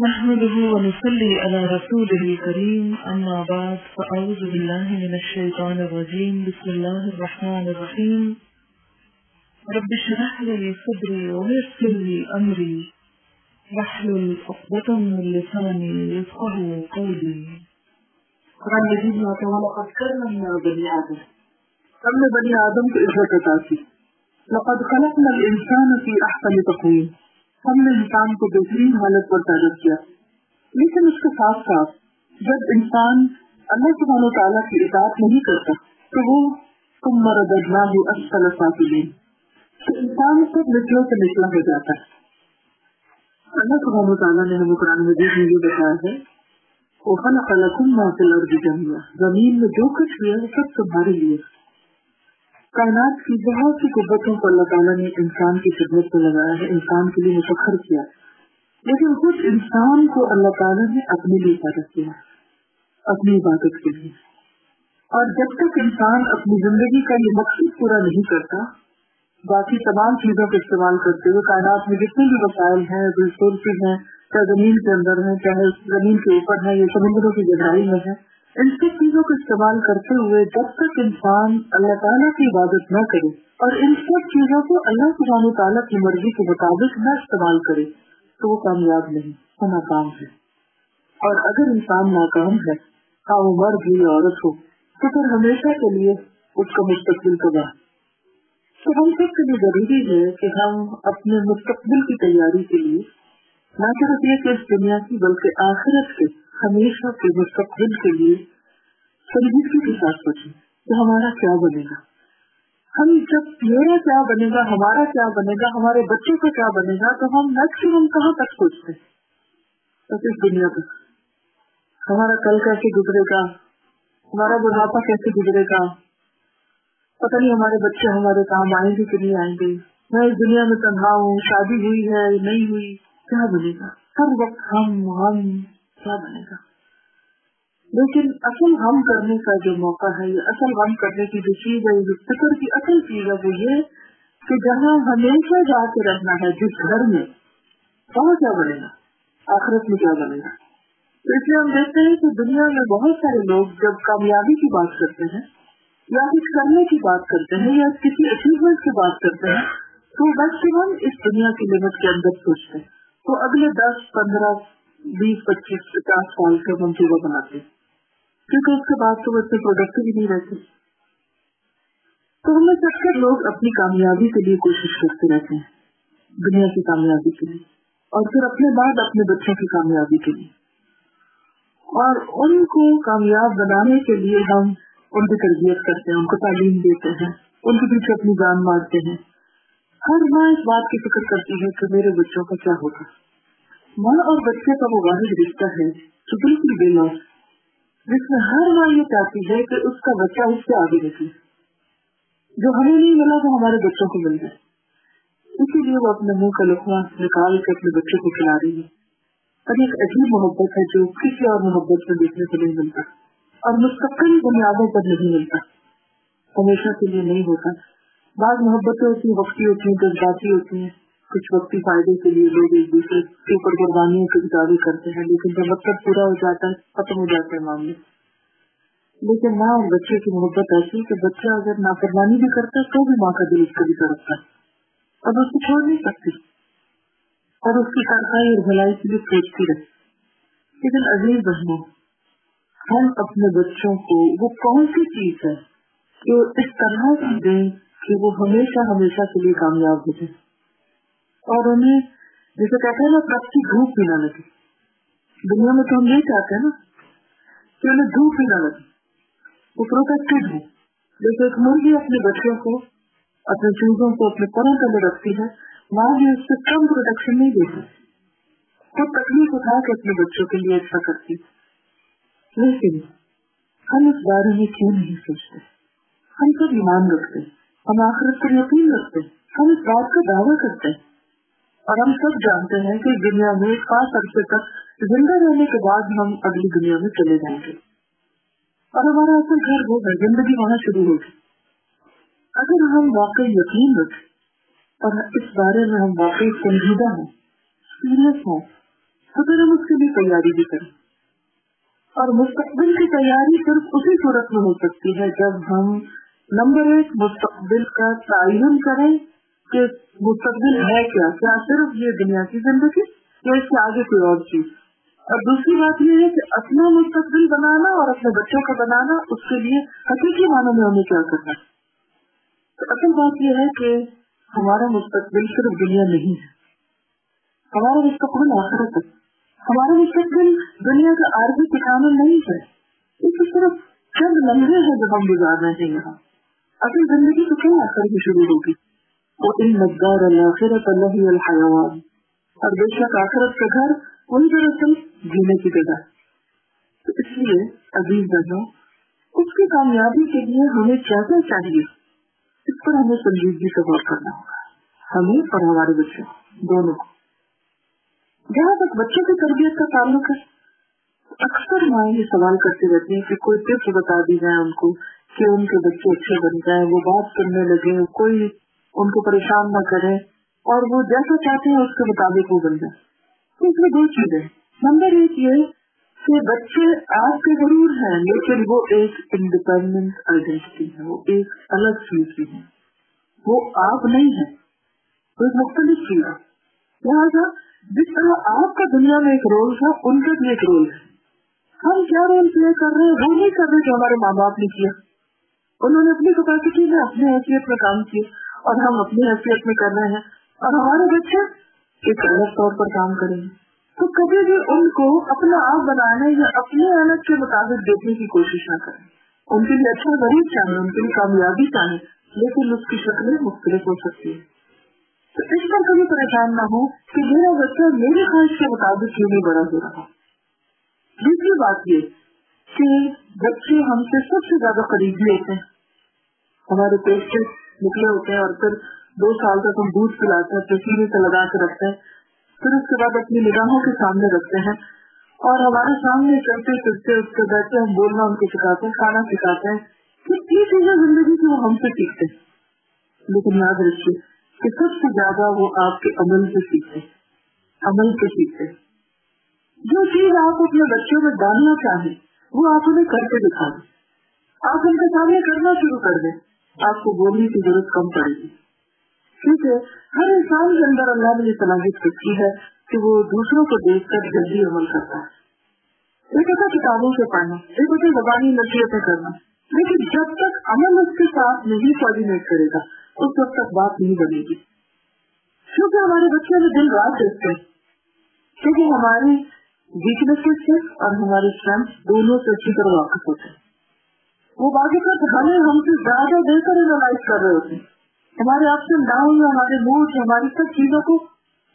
نحمده ونصلي على رسوله الكريم، أما بعد، فأعوذ بالله من الشيطان الرجيم. بسم الله الرحمن الرحيم. رب اشرح لي صدري ويسر لي أمري. واحلل عقدة من لساني يفقهوا قولي. قرآن مجید میں آتا ہے لقد کرمنا بنی آدم. ہم نے بنی آدم کو عزت عطا کی۔ لقد خلقنا الانسان في احسن تقویم ہم نے انسان کو بہترین حالت پر پیدا کیا۔ لیکن اس کے ساتھ ساتھ جب انسان اللہ سبحانہ تعالیٰ کی اطاعت نہیں کرتا، تو وہ تم مردنا ہو اصل تو انسان سب نچلوں سے نچلا ہو جاتا ہے۔ اللہ سبحانہ تعالیٰ نے ہمیں قرآن مجید میں یہ بتایا ہے وہ خلق لکم ما فی الارض جميعا۔ زمین میں جو کچھ بھی ہے، وہ سب تمہارے لیے کائنات کی بہت سی قوتوں کو اللہ تعالیٰ نے انسان کی خدمت میں لگایا ہے، انسان کے لیے مسخر کیا۔ لیکن خود انسان کو اللہ تعالیٰ نے اپنے لیے پیدا کیا، اپنی عبادت کے لیے۔ اور جب تک انسان اپنی زندگی کا یہ مقصد پورا نہیں کرتا، باقی تمام چیزوں کا استعمال کرتے ہوئے کائنات میں جتنے بھی وسائل ہیں ریسورسز ہیں، چاہے زمین کے اندر ہیں، چاہے زمین کے اوپر ہے یا سمندروں کی گہرائی میں ہے ان سب چیزوں کو استعمال کرتے ہوئے جب تک انسان اللہ تعالیٰ کی عبادت نہ کرے اور ان سب چیزوں کو اللہ سبحانہ تعالیٰ کی مرضی کے مطابق نہ استعمال کرے، تو وہ کامیاب نہیں، وہ ناکام ہے۔ اور اگر انسان ناکام ہے ہاں وہ مرد ہو عورت ہو، تو پھر ہمیشہ کے لیے اس کا مستقبل تباہ تو ہم سب کے لیے ضروری ہے کہ ہم اپنے مستقبل کی تیاری کے لیے، نہ صرف یہ کہ اس دنیا کی بلکہ آخرت کے ہمیشہ کے مستقبل کے لیے سنجیدگی کے ساتھ سوچیں کہ ہمارا کیا بنے گا۔ ہم جب میرا کیا بنے گا، ہمارا کیا بنے گا، ہمارے بچوں کا کیا بنے گا، تو ہم میکسیمم کہاں تک سوچتے بس اس دنیا تک۔ ہمارا کل کیسے گزرے گا؟ ہمارا بڑھاپا کیسے گزرے گا؟ پتہ نہیں ہمارے بچے ہمارے کام آئیں گے کہ نہیں آئیں گے۔ میں اس دنیا میں تنہا ہوں، شادی ہوئی ہے، نہیں ہوئی، کیا بنے گا؟ ہر وقت ہم ہم۔ کیا بنے گا۔ لیکن اصل غم کرنے کا جو موقع ہے یہ اصل غم کرنے کی جو چیز ہے جو فکر کی اصل چیز ہے، وہ یہ کہ جہاں ہمیشہ جا کے رہنا ہے، جس گھر میں، وہاں کیا بنے گا؟ آخرت میں کیا بنے گا؟ تو اس لیے ہم دیکھتے ہیں کہ دنیا میں بہت سارے لوگ جب کامیابی کی بات کرتے ہیں، یا کچھ کرنے کی بات کرتے ہیں، یا کسی اچیومنٹ کی بات کرتے ہیں، تو میکسیمم اس دنیا کی لمٹ کے اندر سوچتے ہیں۔ تو اگلے دس، پندرہ بیس پچیس پچاس سال کے منصوبہ بناتے کیونکہ اس کے بعد تو بچے پروڈکٹیو ہی نہیں رہتے تو ہمیں سب کے لوگ اپنی کامیابی کے لیے کوشش کرتے رہتے ہیں، دنیا کی کامیابی کے لیے، اور پھر اپنے بعد اپنے بچوں کی کامیابی کے لیے۔ اور ان کو کامیاب بنانے کے لیے ہم ان کی تربیت کرتے ہیں، ان کو تعلیم دیتے ہیں، ان کے پیچھے اپنی جان مارتے ہیں۔ ہر ماں اس بات کی فکر کرتی ہے کہ میرے بچوں کا کیا ہوگا؟ ماں اور بچے کا وہ واحد رشتہ ہے جو بالکل بے لوس جس میں ہر ماں یہ چاہتی ہے کہ اس کا بچہ اس سے آگے نکلے جو ہمیں نہیں ملا وہ ہمارے بچوں کو مل جائے اسی لیے وہ اپنے منہ کا لکھوا نکال کے اپنے بچوں کو کھلا رہی ہے۔ اور ایک عجیب محبت ہے جو کسی اور محبت میں دیکھنے کو نہیں ملتا۔ اور مستقل بنیادوں پر نہیں ملتا۔ ہمیشہ کے لیے نہیں ہوتا۔ بعض محبتیں ہوتی ہیں وقتی ہوتی ہیں، جذباتی ہوتی ہیں۔ کچھ وقتی فائدے کے لیے لوگ ایک دوسرے کے اوپر قربانیوں کی دعوی کرتے ہیں، لیکن جب مقصد پورا ہو جاتا ہے، ختم ہو جاتے ہیں معاملے۔ لیکن ماں اور بچے کی محبت ایسی کہ بچہ اگر نافرمانی بھی کرتا ہے تو بھی ماں کا دل اس کا بھی تڑپتا ہے۔ اور اس کو چھوڑ نہیں سکتی اور اس کی تنخواہی اور بھلائی کے لیے سوچتی رہتی لیکن عزیز بہنوں، ہم اپنے بچوں کو، وہ کون سی چیز ہے جو اس طرح سے دیں کہ وہ ہمیشہ ہمیشہ کے لیے کامیاب ہو جائے اور انہیں جیسے کہتے ہیں نا پرستی دھوپ بھی نہ دنیا میں تو ہم یہی چاہتے ہیں نا کہ انہیں دھوپ بھی نہ وہ پروٹیکٹڈ ہو جیسے ایک مرغی اپنے بچوں کو، اپنے چیزوں کو اپنے پروں تلے رکھتی ہے، ماں بھی اس سے کم پروٹیکشن نہیں دیتی۔ خود تکلیف اٹھا کے اپنے بچوں کے لیے اچھا کرتی۔ لیکن ہم اس بارے میں کیوں نہیں سوچتے؟ ہم سب ایمان رکھتے ہم آخرت پر یقین رکھتے ہم اس بات کا دعویٰ کرتے ہیں۔ اور ہم سب جانتے ہیں کہ دنیا میں خاص عرصے تک زندہ رہنے کے بعد ہم اگلی دنیا میں چلے جائیں گے۔ اور ہمارا اصل گھر ہوگا زندگی وہاں شروع ہوگی۔ اگر ہم واقعی یقین رکھیں اور اس بارے میں ہم واقعی سنجیدہ ہوں، سیریس ہوں، تو پھر ہم اس کے لیے تیاری بھی کریں۔ اور مستقبل کی تیاری صرف اسی صورت میں ہو سکتی ہے جب ہم نمبر ایک مستقبل کا تعین کریں کہ مستقبل ہے کیا؟ کیا صرف یہ دنیا کی زندگی یا اس کے آگے کوئی اور چیز؟ اور دوسری بات یہ ہے کہ اپنا مستقبل بنانا اور اپنے بچوں کا بنانا اس کے لیے حقیقی معنوں میں ہمیں کیا کرنا تو اصل بات یہ ہے کہ ہمارا مستقبل صرف دنیا نہیں ہے۔ ہمارا مستقبل آخرت ہے۔ ہمارا مستقبل دنیا کا عارضی ٹھکانا نہیں ہے۔ اس صرف چند لمحے ہیں جو ہم گزار رہے ہیں یہاں اصل زندگی تو کیا آخر کی شروع ہوگی۔ الحیوان اور بے شک آخرت کا گھر وہی دراصل جینے کی جگہ تو اس لیے عزیز بہنوں، اس کی کامیابی کے لیے ہمیں کیا کیا چاہیے؟ اس پر ہمیں سنجیدگی سے غور کرنا ہوگا۔ ہمیں اور ہمارے بچے، دونوں کو۔ جہاں تک بچوں کی تربیت کا تعلق ہے، اکثر مائیں یہ سوال کرتے رہتی ہیں کہ کوئی ٹپس بتا دی جائے ان کو کہ ان کے بچے اچھے بن جائیں، وہ بات کرنے لگے، کوئی ان کو پریشان نہ کرے اور وہ جیسا چاہتے ہیں اس کے مطابق وہ بن جائے۔ تو اس میں دو چیزیں۔ نمبر ایک یہ کہ بچے آپ کے ضرور ہیں، لیکن وہ ایک انڈیپینڈنٹ آئیڈینٹی ہے، وہ ایک الگ چیز بھی ہے۔ وہ آپ نہیں ہے وہ ایک مختلف چیز ہے۔ لہٰذا جس طرح آپ کا دنیا میں ایک رول تھا، ان کا بھی ایک رول ہے۔ ہم کیا رول پلے کر رہے ہیں؟ وہ نہیں کر رہے جو ہمارے ماں باپ نے کیا۔ انہوں نے اپنی کیپیسٹی میں اپنی حیثیت میں کام کیا۔ اور ہم اپنی حیثیت میں کر رہے ہیں اور ہمارے بچے ایک الگ طور پر کام کریں گے۔ تو کبھی بھی ان کو اپنا آپ بنانے یا اپنے الگ کے مطابق دیکھنے کی کوشش نہ کریں۔ ان کے لیے اچھا غریب چاہیں، ان کے لیے کامیابی چاہیں، لیکن اس کی شکلیں مختلف ہو سکتی ہے تو اس پر کبھی پریشان نہ ہو کہ میرا بچہ میری خواہش کے مطابق کیوں نہیں بڑا ہو رہا۔ دوسری بات یہ کہ بچے ہم سے سب سے زیادہ قریب لیتے ہیں۔ ہمارے پیٹ سے نکلے ہوتے ہیں اور پھر دو سال تک ہم دودھ پلاتے ہیں تصویریں سے لگا کے رکھتے ہیں۔ پھر اس کے بعد اپنی نگاہوں کے سامنے رکھتے ہیں۔ اور ہمارے سامنے چلتے پھرتے اس کے بیٹھے ہم بولنا ان کو سکھاتے ہیں، کھانا سکھاتے ہیں۔ یہ چیزیں زندگی کی وہ ہم سے سیکھتے لیکن یاد رکھیے کہ سب سے زیادہ وہ آپ کے عمل سے سیکھتے عمل سے سیکھتے جو چیز آپ اپنے بچوں میں ڈالنا چاہیں، وہ آپ انہیں کر کے دکھا دیں۔ آپ ان کے سامنے کرنا شروع کر دیں۔ آپ کو بولنے کی ضرورت کم پڑے گی۔ کیونکہ ہر انسان کے اندر اللہ نے یہ صلاحیت رکھی ہے کہ وہ دوسروں کو دیکھ کر جلدی عمل کرتا ہے۔ ایک ہوتا کتابوں سے پڑھنا، ایک ہوتا زبانی نصیحتیں کرنا۔ لیکن جب تک عمل اس کے ساتھ نہیں کوآڈینیٹ کرے گا، اس وقت تک بات نہیں بنے گی۔ کیونکہ ہمارے بچے میں دن رات دیکھتے ہیں۔ کیونکہ ہماری ویکنیسز سے اور ہماری اسٹرینتھ دونوں سے اچھی طرح واقف ہوتے ہیں۔ وہ باقی کا ہمیں ہم سے زیادہ بہتر اینالائز کر رہے ہوتے ہیں۔ ہمارے آپ سے ڈاؤن ہمارے موڈ ہماری سب چیزوں کو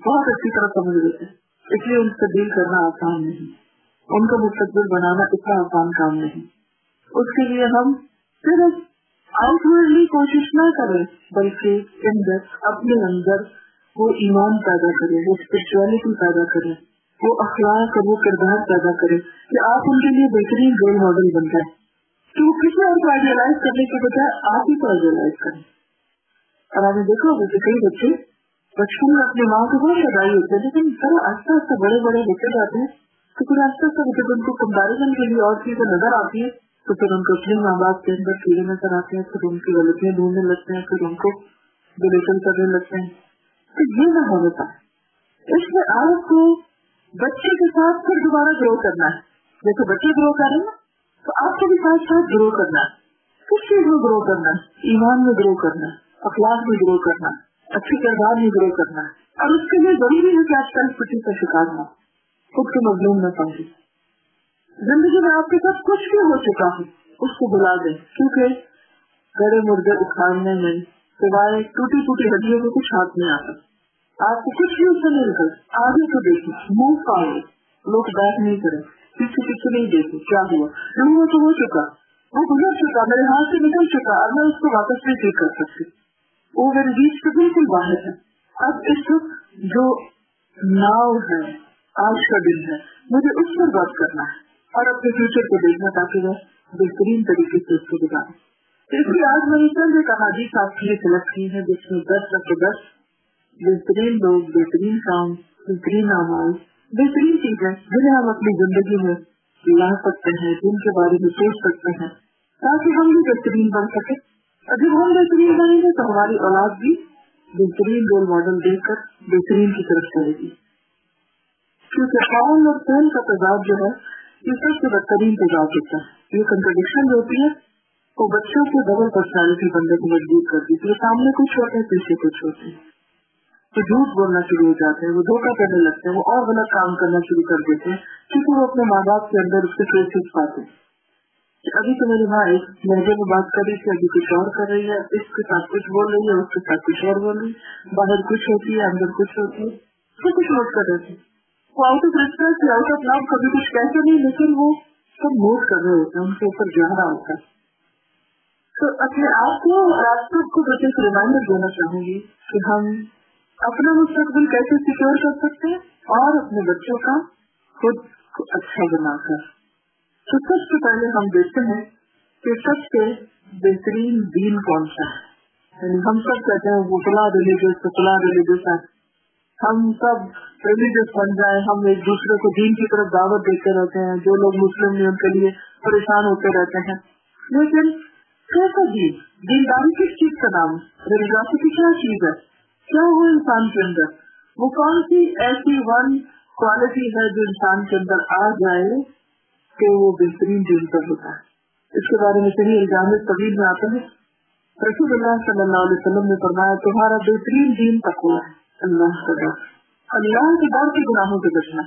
بہت اچھی طرح سمجھ لیتے ہیں۔ اس لیے ان سے ڈیل کرنا آسان نہیں۔ ان کا مستقبل بنانا اتنا آسان کام نہیں۔ اس کے لیے ہم صرف آؤٹ ورڈلی کوشش نہ کرے بلکہ اندر اپنے اندر وہ ایمان پیدا کرے وہ اسپرچولیٹی پیدا کرے وہ اخلاق اور وہ کردار پیدا کرے کہ آپ ان کے لیے بہترین رول ماڈل بن جائے کہ وہ کسی اور کو آئیڈیلائز کرنے کے بجائے آپ ہی کو آئیڈیلائز کریں۔ اور آپ نے دیکھا ہوگا کئی بچے بچپن میں اپنی ماں کو بہت لڑائی ہوتے ہیں لیکن سر آہستہ آہستہ بڑے بڑے ہوتے جاتے ہیں تو پھر آہستہ آہستہ جب ان کو کمپیرزن کے لیے اور چیزیں نظر آتی ہے تو پھر ان کو اپنے ماں باپ کے اندر کیڑے نظر آتے ہیں، پھر ان کی غلطیاں ڈھونڈنے لگتے ہیں، پھر ان کو ڈلیشن کرنے لگتے ہیں۔ تو یہ نہ ہونا تھا اس میں آپ کو بچے کے ساتھ پھر دوبارہ گرو کرنا ہے۔ جیسے بچے گرو کر رہے ہیں تو آپ کو بھی ساتھ ساتھ گرو کرنا۔ ہے کس چیز میں گرو کرنا، ایمان میں گرو کرنا، اخلاق میں گرو کرنا ہے اچھی کردار میں گرو کرنا۔ ہے اور اس کے لیے ضروری ہے کہ آپ سیلف پٹی کا شکار ہوں۔ خود کو مظلوم نہ سمجھے زندگی میں آپ کے ساتھ کچھ بھی ہو چکا ہے اس کو بلا دیں۔ کیونکہ گڑے مردے اکھاڑنے میں سوائے ٹوٹی ٹوٹی ہڈیوں میں کچھ ہاتھ نہیں آتا۔ آپ کو کچھ بھی اس سے مل کر آگے تو دیکھیں، منہ پاؤ لوگ بیٹھ نہیں کرے پیچھے پیچھے نہیں دیکھے کیا ہوا ہوا تو ہو چکا وہ گزر چکا میرے ہاتھ سے نکل چکا اب میں اس کو واپس نہیں ٹھیک کر سکتی وہ میرے بیچ سے بالکل باہر ہے اب اس وقت جو ناؤ ہے آج کا دن ہے مجھے اس پر بات کرنا ہے اور اپنے فیوچر کو دیکھنا تاکہ وہ بہترین طریقے سے اس کو گزارے اس لیے آج میں نے چند ایک احادیث آپ کے لیے سلیکٹ کی ہے جس میں دس رکھ دس بہترین لوگ بہترین کام بہترین آواز بہترین چیز ہے جنہیں ہم اپنی زندگی میں لا سکتے ہیں، جن کے بارے میں سوچ سکتے ہیں۔ تاکہ ہم بھی بہترین بن سکے اور جب ہم بہترین بنیں گے، تو ہماری اولاد بھی بہترین رول ماڈل دیکھ کر بہترین کی طرف چلے گی۔ کیونکہ قوم اور فیل کا تضاد جو ہے، یہ سب سے بدترین تضاد ہوتا ہے۔ یہ کنٹرڈکشن جو ہوتی ہے، وہ بچوں کو ڈبل پرسنالٹی بننے کو مجبور کرتی ہے۔ سامنے کچھ ہوتے ہیں، پیچھے کچھ ہوتے ہیں۔ تو جھوٹ بولنا شروع ہو جاتے ہیں، وہ دھوکہ کرنے لگتے ہیں، وہ اور غلط کام کرنا شروع کر دیتے ہیں کیونکہ وہ اپنے ماں باپ کے اندر اس کے فیس پاتے ابھی تو میری ماں ایک لہجے میں بات کر رہی تھی ابھی کچھ اور کر رہی ہے، اس کے ساتھ کچھ بول رہی ہے، اس کے ساتھ کچھ اور بول رہی ہے۔ باہر کچھ ہوتی ہے، اندر کچھ ہوتی ہے۔ سب کچھ نوٹ کر رہے تھے۔ وہ آؤٹ آف ریسپیکٹ یا آؤٹ آف لو کبھی کچھ کہتے نہیں، لیکن وہ سب نوٹ کر رہے ہوتے ہیں، ان کے اوپر جا رہا ہوتا ہے۔ تو اپنے آپ کو اور آپ سب کو بس ایک ریمائنڈر دینا چاہوں گی کہ ہم اپنا مستقبل کیسے سیکور کر سکتے ہیں اور اپنے بچوں کا خود اچھا بنا کر۔ تو سب سے پہلے ہم دیکھتے ہیں کہ سب سے بہترین دین کون سا ہے۔ یعنی ہم سب کہتے ہیں وہ فلاں ریلیجیس تو فلاں ریلیجیس ہے۔ ہم سب ریلیجیس بن جائیں۔ ہم ایک دوسرے کو دین کی طرف دعوت دیتے رہتے ہیں۔ جو لوگ مسلم ہیں ان کے لیے پریشان ہوتے رہتے ہیں۔ لیکن کیسا دین؟ دینداری کس چیز کا نام ریلیجاسٹی کیا چیز ہے؟ کیا ہو انسان کے اندر۔ وہ کون سی ایسی ون کوالٹی ہے جو انسان کے اندر آ جائے کہ وہ بہترین دین پر ہوتا ہے؟ اس کے بارے میں صحیح الزام طویل میں آتے ہیں۔ رسول اللہ صلی اللہ علیہ وسلم نے فرمایا، تمہارا بہترین دین تک ہوا ہے۔ اللہ کا ڈر۔ اللہ کے ڈر کے گناہوں سے بچنا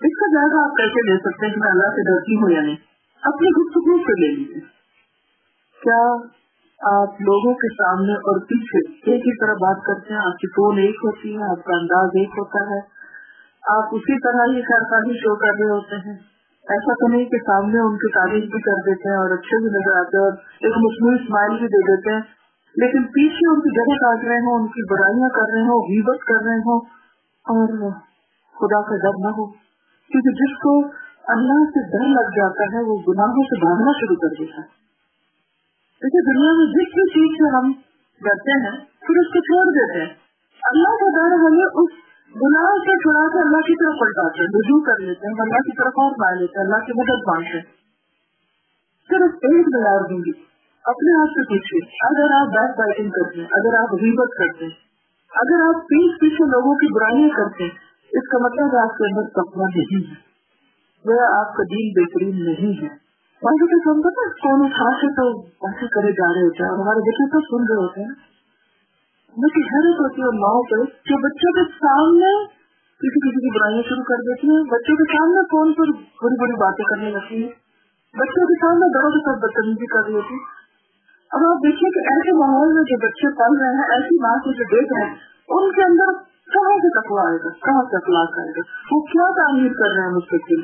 اس کا جائزہ آپ کیسے لے سکتے ہیں کہ میں اللہ سے ڈرتی ہوں یا نہیں؟ اپنی گفتگو سے لے لیجیے کیا آپ لوگوں کے سامنے اور پیچھے ایک ہی طرح بات کرتے ہیں، آپ کی ٹون ایک ہوتی ہے، آپ کا انداز ایک ہوتا ہے۔ آپ اسی طرح ہی خیر شو کر رہے ہوتے ہیں۔ ایسا تو نہیں کہ سامنے ان کی تعریف بھی کر دیتے ہیں اور اچھے بھی نظر آتے ہیں اور ایک مصنوعی اسمائل بھی دے دیتے ہیں۔ لیکن پیچھے ان کی جگہ کاٹ رہے ہوں، ان کی برائیاں کر رہے ہوں ویبت کر رہے ہوں اور خدا کا ڈر نہ ہو۔ کیونکہ جس کو اللہ سے ڈر لگ جاتا ہے، وہ گناہوں سے بھاگنا شروع کر دیتا ہے۔ دیکھیے دنیا میں جس بھی چیز سے ہم ڈرتے ہیں، پھر اس کو چھوڑ دیتے ہیں۔ اللہ کا ڈر ہمیں اس گناہ سے چھڑا کے اللہ کی طرف پلٹاتے ہیں، رجوع کر لیتے ہیں، اللہ کی طرف اور پا لیتے ہیں، اللہ کی مدد مانگتے ہیں۔ صرف ایک معیار دوں گی، اپنے آپ سے پوچھیے اگر آپ بیک بائٹنگ کرتے ہیں، اگر آپ غیبت کرتے ہیں، اگر آپ پیچھ پیچھے لوگوں کی برائیاں کرتے ہیں، اس کا مطلب آپ کے اندر سپنا نہیں ہے۔ وہ آپ کا دین بہترین نہیں ہے۔ بچے تو سن پتا کون اٹھا کے تو ایسے کرے جا رہے ہوتے ہیں؟ اور ہمارے بچے تو سن رہے ہوتے ہیں۔ لیکن حیرت ہوتی ہے ماؤں پہ جو بچوں کے سامنے کسی کسی کی برائیاں شروع کر دیتی ہیں۔ بچوں کے سامنے فون پر بڑی بڑی باتیں کرنے لگتی ہیں؟ بچوں کے سامنے بڑوں کے ساتھ بدتمیزی کر رہی ہوتی اب آپ دیکھیے کہ ایسے ماحول میں جو بچے پل رہے ہیں، ایسی ماں سے جو دیکھ رہے ہیں، ان کے اندر کہاں سے تقوا آئے گا؟ کہاں سے اخلاق آئے گا؟ وہ کیا تعمیر کر رہے ہیں مستقبل؟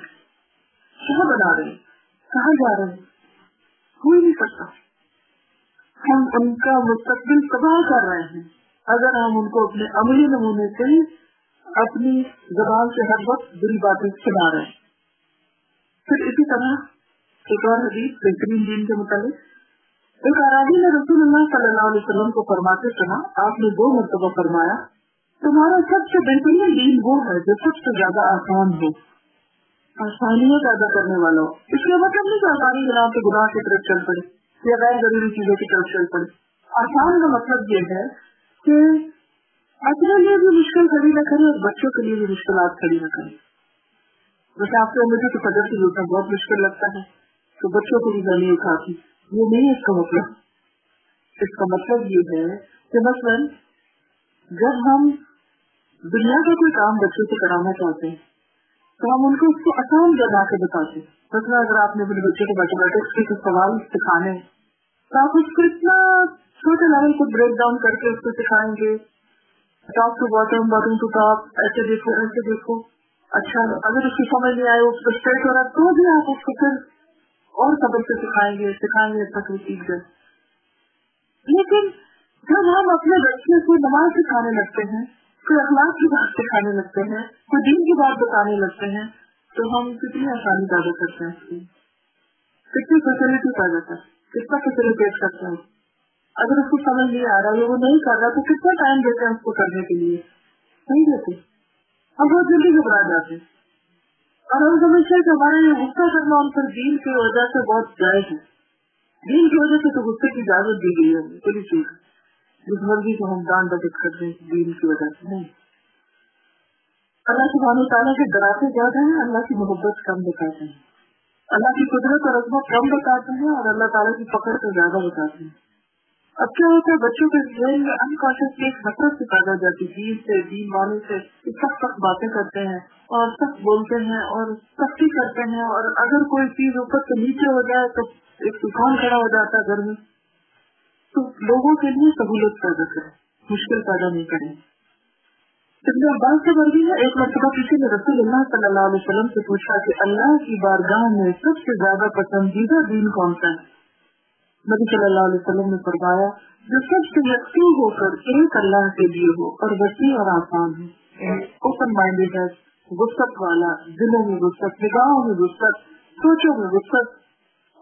کیا بنا رہے ہیں؟ کہاں جا رہے ہیں؟ ہو ہی نہیں سکتا ہم ان کا مستقبل تباہ کر رہے ہیں۔ اگر ہم ان کو اپنے عملی نمونے سے اپنی زبان سے ہر وقت بری باتیں سنا رہے ہیں۔ پھر اسی طرح ایک اور حدیث بہترین دین کے متعلق۔ ایک آرادی نے رسول اللہ صلی اللہ علیہ وسلم کو فرماتے سنا، آپ نے دو مرتبہ فرمایا، تمہارا سب سے بہترین دین وہ ہے جو سب سے زیادہ آسان ہو۔ آسانیاں پیدا کرنے والا ہو اس کا مطلب نہیں کہ آسانی کے گناہ کی طرف چل پڑے یا غیر ضروری چیزوں کی طرف چل پڑے. آسان کا مطلب یہ ہے کہ اپنے لیے بھی مشکل کھڑی نہ کرے اور بچوں کے لیے بھی مشکلات کھڑی نہ کرے جیسے آپ کو مجھے تو قدر سے جوڑنا بہت مشکل لگتا ہے، تو بچوں کو بھی گلی اٹھاتی. یہ نہیں اس کا مطلب. اس کا مطلب یہ ہے کہ مثلاً جب ہم دنیا کا کوئی کام بچوں سے کرانا چاہتے ہیں تو ہم ان کو اس کو آسان بنا کے بتاتے مثلا اگر آپ نے اپنے بچے کو میتھمیٹکس کے کچھ سوال سکھانے تو آپ اس کو اتنا چھوٹے لیول کو بریک ڈاؤن کر کے اس کو سکھائیں گے۔ Top to bottom bottom to top ایسے دیکھو ایسے دیکھو۔ اچھا اگر اس کی سمجھ نہیں آئے اس کو اسٹریٹ ہو رہا تو بھی آپ اس کو پھر اور سبق سے سکھائیں گے سکھائیں گے تک وہ سیکھ جائے لیکن جب ہم اپنے بچے کو نماز سکھانے لگتے ہیں کوئی اخلاق کی بات سکھانے لگتے ہیں کوئی دین کی بات بتانے لگتے ہیں، تو ہم کتنی آسانی پیدا کرتے ہیں کتنی فیسلٹی پیدا کرتے کتنا فیسلٹیٹ کرتے ہیں۔ اگر اس کو سمجھ نہیں آ رہا ہے وہ نہیں کر رہا، تو کتنا ٹائم دیتے ہیں اس کو کرنے کے لیے؟ نہیں دیتے۔ ہم بہت جلدی گھبرا جاتے ہیں۔ اور ہم سمجھتے ہیں کہ ہمارا یہ غصہ کرنا ان پر دین کی وجہ سے بہت جائز ہے۔ دین کی وجہ سے تو غصے کی اجازت دی گئی ہے، کوئی چیز۔ جس مرضی کو ہم ڈانٹ ڈپٹ کرتے ہیں دین کی وجہ سے نہیں۔ اللہ سبحانہ تعالیٰ کے ڈراتے زیادہ ہیں اللہ کی محبت کم بتاتے ہیں۔ اللہ کی قدرت اور عظمت کم بتاتے ہیں اور اللہ تعالیٰ کی پکڑ کو زیادہ بتاتے ہیں۔ اب کیا ہوتا ہے؟ بچوں کے ذہن میں انکانشیس ایک نفرت سے پیدا جاتی دین سے، دین والے سے سخت سخت باتیں کرتے ہیں اور سخت بولتے ہیں اور سختی کرتے ہیں اور اگر کوئی چیز اوپر سے نیچے ہو جائے تو ایک طوفان کھڑا ہو جاتا ہے گھر میں۔ تو لوگوں کے لیے سہولت پیدا کرے مشکل پیدا نہیں کرے عباس سے بڑھ ہے، ایک مرتبہ کسی نے رسول اللہ صلی اللہ علیہ وسلم سے پوچھا کہ اللہ کی بارگاہ میں سب سے زیادہ پسندیدہ دین کون سا ہے؟ نبی صلی اللہ علیہ وسلم نے فرمایا، جو سب سے یکسو ہو کر ایک اللہ کے لیے ہو اور وسیع اور آسان ہے۔ اوپن مائنڈیڈ ہے، غصت والا، دلوں میں غصت، نگاہوں میں غصت، سوچوں میں غصت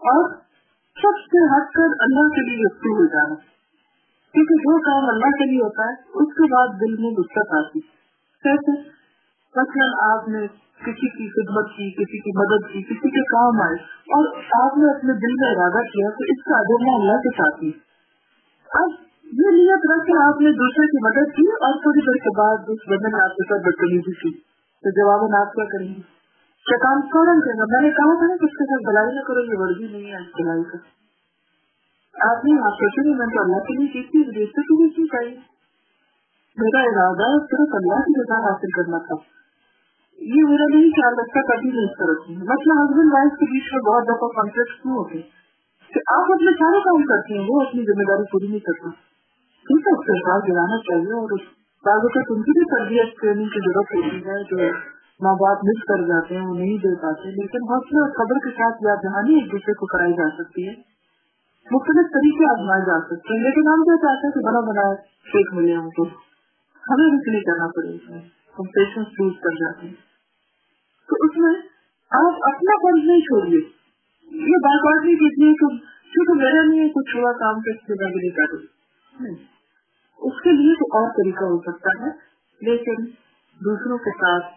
اور سب سے ہٹ کر اللہ کے لیے یقین ہو جانا۔ کیونکہ جو کام اللہ کے لیے ہوتا ہے، اس کے بعد دل میں غصت آتی۔ کیسے؟ مثلاً آپ نے کسی کی خدمت کی، کسی کی مدد کی، کسی کے کام آئے اور آپ نے اپنے دل میں ارادہ کیا تو اس کا اجرنا اللہ کے ساتھ ہی اب یہ نیت رکھ کے آپ نے دوسرے کی مدد کی اور تھوڑی دیر کے بعد اس بندے نے آپ کے ساتھ بدتمیزی کی۔ تو جواب آپ کیا کریں گے؟ شیطان فوراً کہے میں نے کہا تھا نا کہ اس کے ساتھ بلائی نہ کرو، یہ ورزی نہیں ہے، بلائی کا آپ نہیں آپ سوچے میں تو اللہ کے لیے کی تھی ریت سے بھی کیوں چاہیے میرا ارادہ صرف اللہ کی جگہ حاصل کرنا تھا۔ یہ میرا نہیں خیال رکھتا اچھا کبھی نہیں اس طرح سے مطلب ہسبینڈ وائف کے بیچ میں بہت دفعہ کانفلکٹ کیوں ہوتے کہ آپ اپنے سارے کام کرتے ہیں، وہ اپنی ذمہ داری پوری نہیں کرتا ٹھیک ہے، اس کے ساتھ گرانا چاہیے اور بعض اوقات ان کی بھی تربیت ٹریننگ کی ضرورت ہوتی ہے، جو ماں باپ مس کر جاتے ہیں، وہ نہیں دے پاتے، لیکن حوصلے اور خبر کے ساتھ یاد دہانی ایک دوسرے کو کرائی جا سکتی ہے۔ مختلف طریقے آزمائے جا سکتے ہیں، لیکن ہم کیا چاہتے ہیں کہ بنا بنا شیخ ملے ہم کو۔ ہمیں کچھ نہیں کرنا پڑے گا۔ ہم پیشنس لوز کر جاتے ہیں۔ تو اس میں آپ اپنا فرض نہیں چھوڑیے۔ یہ بات بات نہیں کیجیے کہ کیونکہ میرا نہیں کچھ ہوا کام کے جگہ بھی نہیں کروں اس کے لیے تو اور طریقہ ہو سکتا ہے، لیکن دوسروں کے ساتھ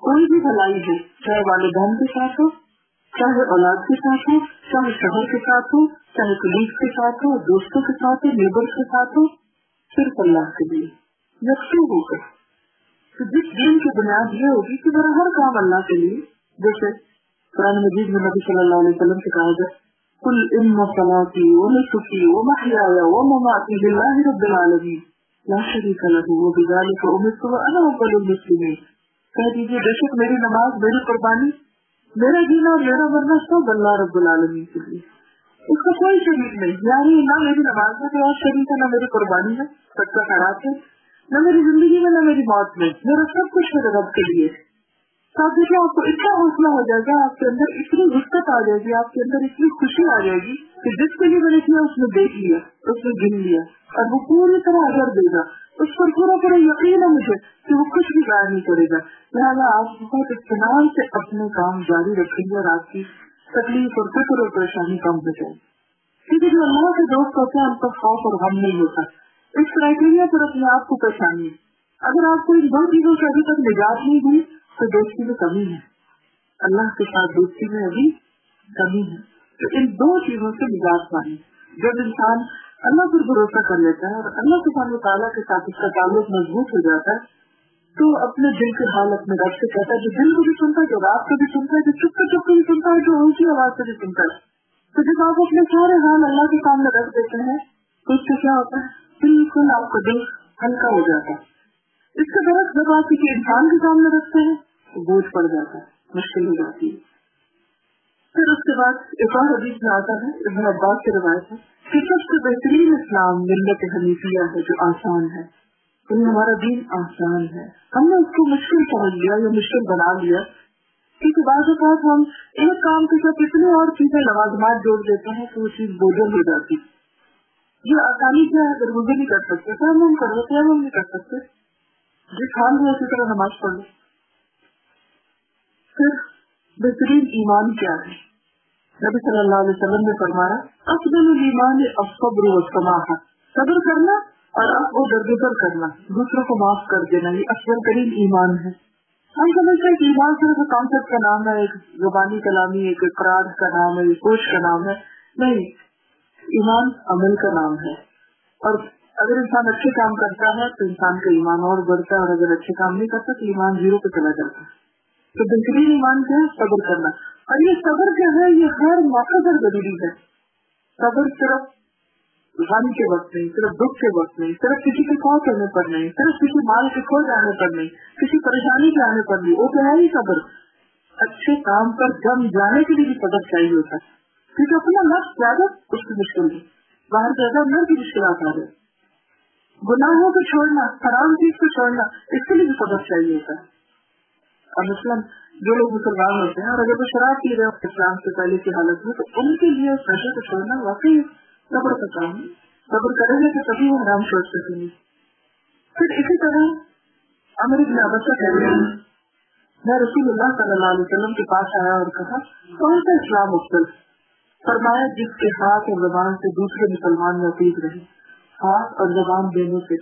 کوئی بھی بھلائی ہو چاہے والدین کے ساتھ ہو، چاہے اولاد کے ساتھ ہو، چاہے شہر کے ساتھ ہو، چاہے کلیگ کے ساتھ ہو، دوستوں کے ساتھ ہو نیبر کے ساتھ ہو، صرف اللہ کے لیے، یکسو ہو کر۔ تو جس دن کی بنیاد یہ ہوگی کہ میرا ہر کام اللہ کے لیے، جیسے قرآن مجید میں نبی صلی اللہ علیہ وسلم سے کہا جائے کل ام صلاتی و نسخی و محیایا و مماتی للہ رب العالمین لا شریک له، وبذلك امرت وانا اول المسلمين۔ کہہ دیجیے بے شک میری نماز، میری قربانی، میرا جینا اور میرا مرنا سب اللہ رب العالمین کے لیے۔ اس کا کوئی شریک نہیں یعنی نہ میری نماز میں کوئی شریک ہے، نہ میری قربانی ہے سب کا خراب ہے، نہ میری زندگی میں، نہ میری موت میں۔ میرا سب کچھ میرے رب کے لیے ساتھ دیکھیں آپ کو اتنا حوصلہ ہو جائے گا، آپ کے اندر اتنی وسط آ جائے گی، آپ کے اندر اتنی خوشی آ جائے گی کہ جس کے لیے میں نے کیا، اس نے دیکھ لیا، اس نے گن لیا۔ اور وہ پوری طرح اگر دے گا۔ اس پر پورا پورا یقین ہے مجھے کہ وہ کچھ بھی ضائع نہیں کرے گا۔ لہٰذا آپ بہت اطمینان سے اپنے کام جاری رکھیں گے اور آپ کی تکلیف اور فکر اور پریشانی کم ہو جائے۔ کیونکہ جو اللہ کے دوست ہوتے ہیں، ان کا خوف اور غم نہیں ہوتا۔ اس کرائٹیریا پر اپنے آپ کو پہچانیے اگر آپ کو ان دو چیزوں سے ابھی تک نجات نہیں ہوئی، تو دوستی میں کمی ہے۔ اللہ کے ساتھ دوستی میں ابھی کمی ہے۔ تو ان دو چیزوں سے نجات پانی جب انسان اللہ پر بھروسہ کر لیتا ہے اور اللہ سبحانہ تعالیٰ کے ساتھ اس کا تعلق مضبوط ہو جاتا ہے تو اپنے دل کے حال اپنے رب سے کہتا ہے، جو دل کو بھی سنتا ہے، جو رات کو بھی سنتا ہے، جو چپ چپ کے بھی سنتا ہے، جو اونچی آواز سے بھی سنتا ہے۔ تو جب آپ اپنے سارے حال اللہ کے سامنے رکھ دیتے ہیں، تو اس سے کیا ہوتا ہے؟ بالکل آپ کا دل ہلکا ہو جاتا ہے۔ اس کے برعکس جب آپ کسی انسان کے سامنے رکھتے ہیں، تو بوجھ پڑ جاتا ہے، مشکل ہو جاتی ہے۔ پھر اس کے بعد ایک اور حدیث میں آتا ہے، ابن عباس کی روایت ہے کہ سب سے بہترین اسلام ملت حنیفیہ ہے، جو آسان ہے۔ ہمارا دین آسان ہے۔ ہم نے اس کو مشکل سمجھ لیا یا مشکل بنا لیا۔ کیونکہ بعض اوقات ہم ایک کام کے ساتھ اتنی اور چیزیں لوازمات جوڑ دیتے ہیں کہ وہ چیز بوجھل ہو جاتی۔ یہ آسانی کیا ہے؟ اگر وہ بھی نہیں کر سکتے۔ تو ہم کر لیتے ہیں، ہم نہیں کر سکتے۔ جس حال میں اسی طرح نماز پڑھ لو پھر بہترین ایمان کیا ہے؟ نبی صلی اللہ علیہ وسلم نے فرمایا افضل الایمان الصبر صبر کرنا اور آپ کو درگزر کرنا، دوسروں کو معاف کر دینا، یہ اکثر ترین ایمان ہے۔ ہم سمجھتے ہیں کہ ایمان صرف کانسیپٹ کا نام ہے، ایک زبانی کلامی، ایک اقرار کا نام ہے، ایک کوش کا نام ہے۔ نہیں، ایمان عمل کا نام ہے۔ اور اگر انسان اچھے کام کرتا ہے، تو انسان کا ایمان اور بڑھتا ہے، اور اگر اچھے کام نہیں کرتا، تو ایمان زیرو پہ چلا جاتا ہے۔ تو بہترین ایمان کیا ہے؟ صبر کرنا۔ اور یہ صبر کیا ہے، یہ ہر موقع پر ضروری ہے۔ صبر صرف غم کے وقت نہیں، صرف دکھ کے وقت نہیں، صرف کسی کے کھو کرنے پر نہیں، صرف کسی مال کے کھو جانے پر نہیں، کسی پریشانی کے آنے پر نہیں، وہ تو ہے ہی صبر اچھے کام پر جم جانے کے لیے بھی صبر چاہیے ہوتا ہے۔ کیونکہ اپنا لفظ زیادہ اس کی مشکل ہے، باہر زیادہ اندر کی مشکلات آ رہے گناہوں کو چھوڑنا، حرام چیز کو چھوڑنا، اس کے لیے بھی صبر چاہیے ہوتا ہے۔ اور مثلاً جو لوگ مسلمان ہوتے ہیں اور اگر وہ شراب پی رہے ہو اسلام سے پہلے کی حالت میں، تو ان کے لیے نشے کو چھوڑنا واقعی صبر کا کام، صبر کریں گے تو تبھی وہ حرام چھوڑ سکیں گے۔ پھر اسی طرح امر ابن ابسا کہہ رہے ہیں میں رسول اللہ صلی اللہ علیہ وسلم کے پاس آیا اور کہا، کون سا اسلام مختلف فرمایا، جس کے ہاتھ اور زبان سے دوسرے مسلمان نزدیک رہے ہاتھ اور زبان دونوں سے۔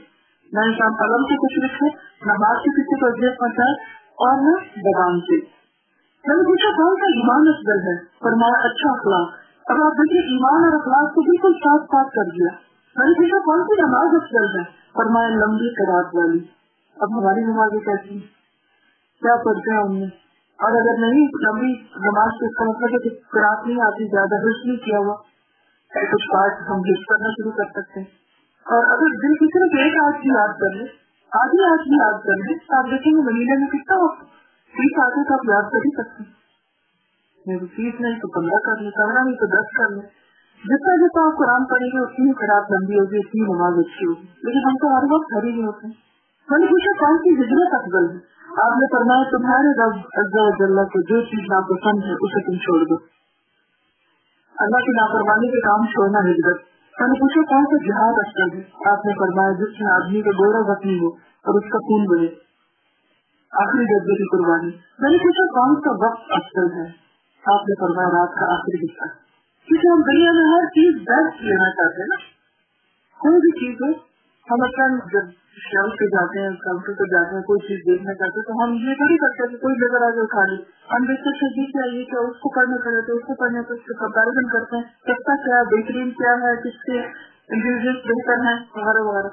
نہ انسان قلم سے کچھ لکھے نہ ہاتھ سے کسی کو اذیت پہنچائے اور نہ زبان سے۔ میں نے پوچھا، کون سا ایمان افضل ہے؟ فرمایا اچھا اخلاق۔ اب آپ دیکھیے ایمان اور اخلاق کو بالکل ساتھ ساتھ کر دیا۔ یعنی میں نے پوچھا کون سی نماز افضل ہے فرمایا، لمبی قرآد والی۔ اب ہماری نمازیں کیسی کیا پڑھتے ہیں ہم نے؟ اور اگر نہیں، لمبی نماز سے اس کا مطلب ہے کہ قرآن نہیں آتی زیادہ حرص نہیں کیا ہوا۔ یعنی کچھ پارٹ ہم حص کرنا شروع کر سکتے ہیں۔ اور اگر دن کی صرف ایک آج کی یاد کر لیں، آدھی آج کی یاد کر لیں آپ دیکھیں گے مہینے میں کتنا وقت، تیس آتے تو آپ یاد کر ہی سکتے ہیں۔ تیس نہیں تو پندرہ کر لیں پندرہ نہیں تو دس کر لیں۔ جتنا جتنا آپ قرآن پڑھیں گے، اتنی خراب لمبی ہوگی، اتنی نماز اچھی ہوگی۔ لیکن ہم تو ہر وقت ہر ہی نہیں ہوتے۔ میں نے پوچھا، کون سی ہجرت افضل ہے؟ آپ نے فرمایا، تمہارے رب عزا کو جو چیز ناپسند ہے، اسے تم چھوڑ دو۔ اللہ کی نافرمانی کے کام چھوڑنا ہجرت۔ میں نے پوچھا، کون سا جہاد افضل ہے؟ آپ نے فرمایا، جس میں آدمی کا گورا زخمی ہو اور اس کا خون بنے۔ آخری درجے کی قربانی۔ میں نے پوچھا، کون سا وقت افضل ہے؟ آپ نے فرمایا رات کا آخری حصہ۔ کیونکہ ہم دنیا میں ہر چیز بیسٹ لینا چاہتے ہیں نا۔ کوئی بھی چیز ہو، ہم اپنا جب شیل پہ جاتے ہیں کاؤنٹر پہ جاتے ہیں، کوئی چیز دیکھنا چاہتے ہیں، تو ہم یہ تھوڑی کرتے ہیں کوئی نظر آ جائے کھا لی ہم دیکھتے ہیں کیا یہ کیا اس کو پڑھنے کھڑے تو اس کو پڑھنے تو اس کے کمپیرزن کرتے ہیں۔ سستا کیا بہترین کیا ہے، کس کے انگریڈینٹ بہتر ہیں وغیرہ وغیرہ۔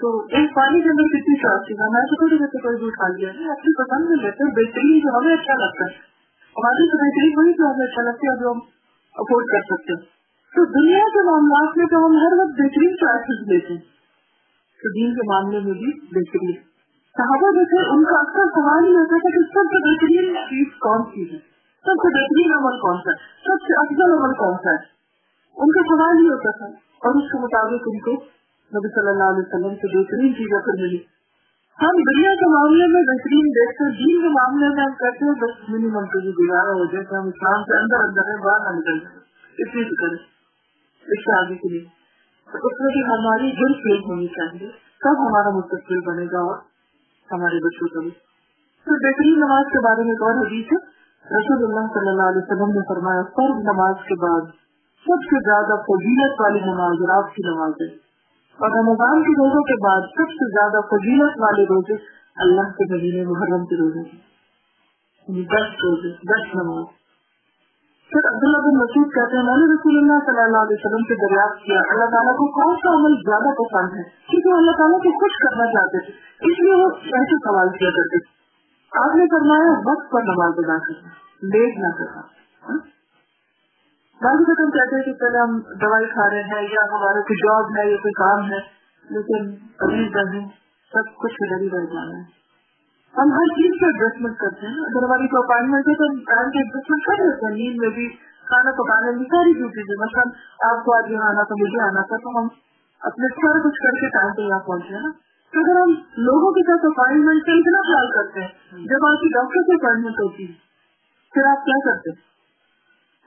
تو ایک پانی کے اندر کتنی شاپ تھی میں تو تھوڑی دیر کوئی دودھ کھا لیا اپنی پسند میں لیتے بہترین جو ہمیں اچھا لگتا ہے۔ ہماری تو بہترین وہی جو ہمیں اچھا لگتا ہے جو ہم افورڈ کر سکتے ہیں۔ تو دنیا کے معاملات میں تو ہم ہر وقت بہترین چوائسیز لیتے ہیں، تو دین کے معاملے میں بھی بہترین۔ صحابہ جو تھے ان کا اکثر سوال ہی ہوتا تھا کہ سب سے بہترین چیز کون سی ہے؟ سب سے بہترین عمل کون سا ہے؟ سب سے افضل عمل کون سا ہے؟ ان کا سوال ہی ہوتا تھا، اور اس کے مطابق ان کو نبی صلی اللہ علیہ وسلم سے بہترین چیزیں پھر ملی۔ ہم دنیا کے معاملے میں بہترین دیکھتے ہیں، دین کے معاملے میں ہم کہتے ہیں، بس منیمم کے گزارا ہو جائے کہ ہم اسلام سے اندر اندر ہیں، باہر نہ نکل جائیں۔ اتنی تو کریں۔ اس سے آگے کے لیے۔ اس میں بھی ہماری دل فیل ہونی چاہیے۔ کب ہمارا مستقبل بنے گا اور ہمارے بچوں کا بھی۔ تو بہترین نماز کے بارے میں ایک اور حدیث ہے۔ رسول اللہ صلی اللہ علیہ وسلم نے فرمایا، فرض نماز کے بعد سب سے زیادہ فضیلت والی نماز رات کی نماز ہے۔ اور رمضان کے روزوں کے بعد سب سے زیادہ فضیلت والے روزے اللہ کے مہینے محرم کے روزے ہیں۔ یعنی دس روزے، دس نماز۔ پھر عبداللہ بن مسعود کہتے ہیں، میں نے رسول اللہ صلی اللہ علیہ وسلم سے دریافت کیا، اللہ تعالیٰ کو کون سا عمل زیادہ پسند ہے؟ کیونکہ وہ اللہ تعالیٰ کو خوش کرنا چاہتے تھے، اس لیے وہ ایسے سوال کیا کرتے آپ نے فرمایا، وقت پر نماز ادا کرنا، لیٹ نہ کرنا۔ ہاں؟ بعض ہم کہتے ہیں کہ پہلے ہم دوائی کھا رہے ہیں یا ہمارا کوئی جاب ہے یا کوئی کام ہے، لیکن ابھی نہیں سب کچھ ہی رہ جانا ہے۔ ہم ہر چیز کا ایڈجسٹمنٹ کرتے ہیں۔ اگر ہماری کوئی اپائنٹمنٹ ہے تو ہم ٹائم کے ایڈجسٹمنٹ کر لیتے ہیں۔ نیند میں بھی کھانا پکانے میں ساری ڈیوٹیز ہے مثلاً آپ کو آج یہاں آنا تھا، مجھے آنا تھا، تو ہم اپنے سارا کچھ کر کے ٹائم پہ یہاں پہنچے نا۔ تو اگر ہم لوگوں کے ساتھ اپائنٹمنٹ کا اتنا خیال کرتے ہیں، جب آپ کی ڈاکٹر سے اپائنٹمنٹ ہوتی ہے، پھر آپ کیا کرتے ہیں؟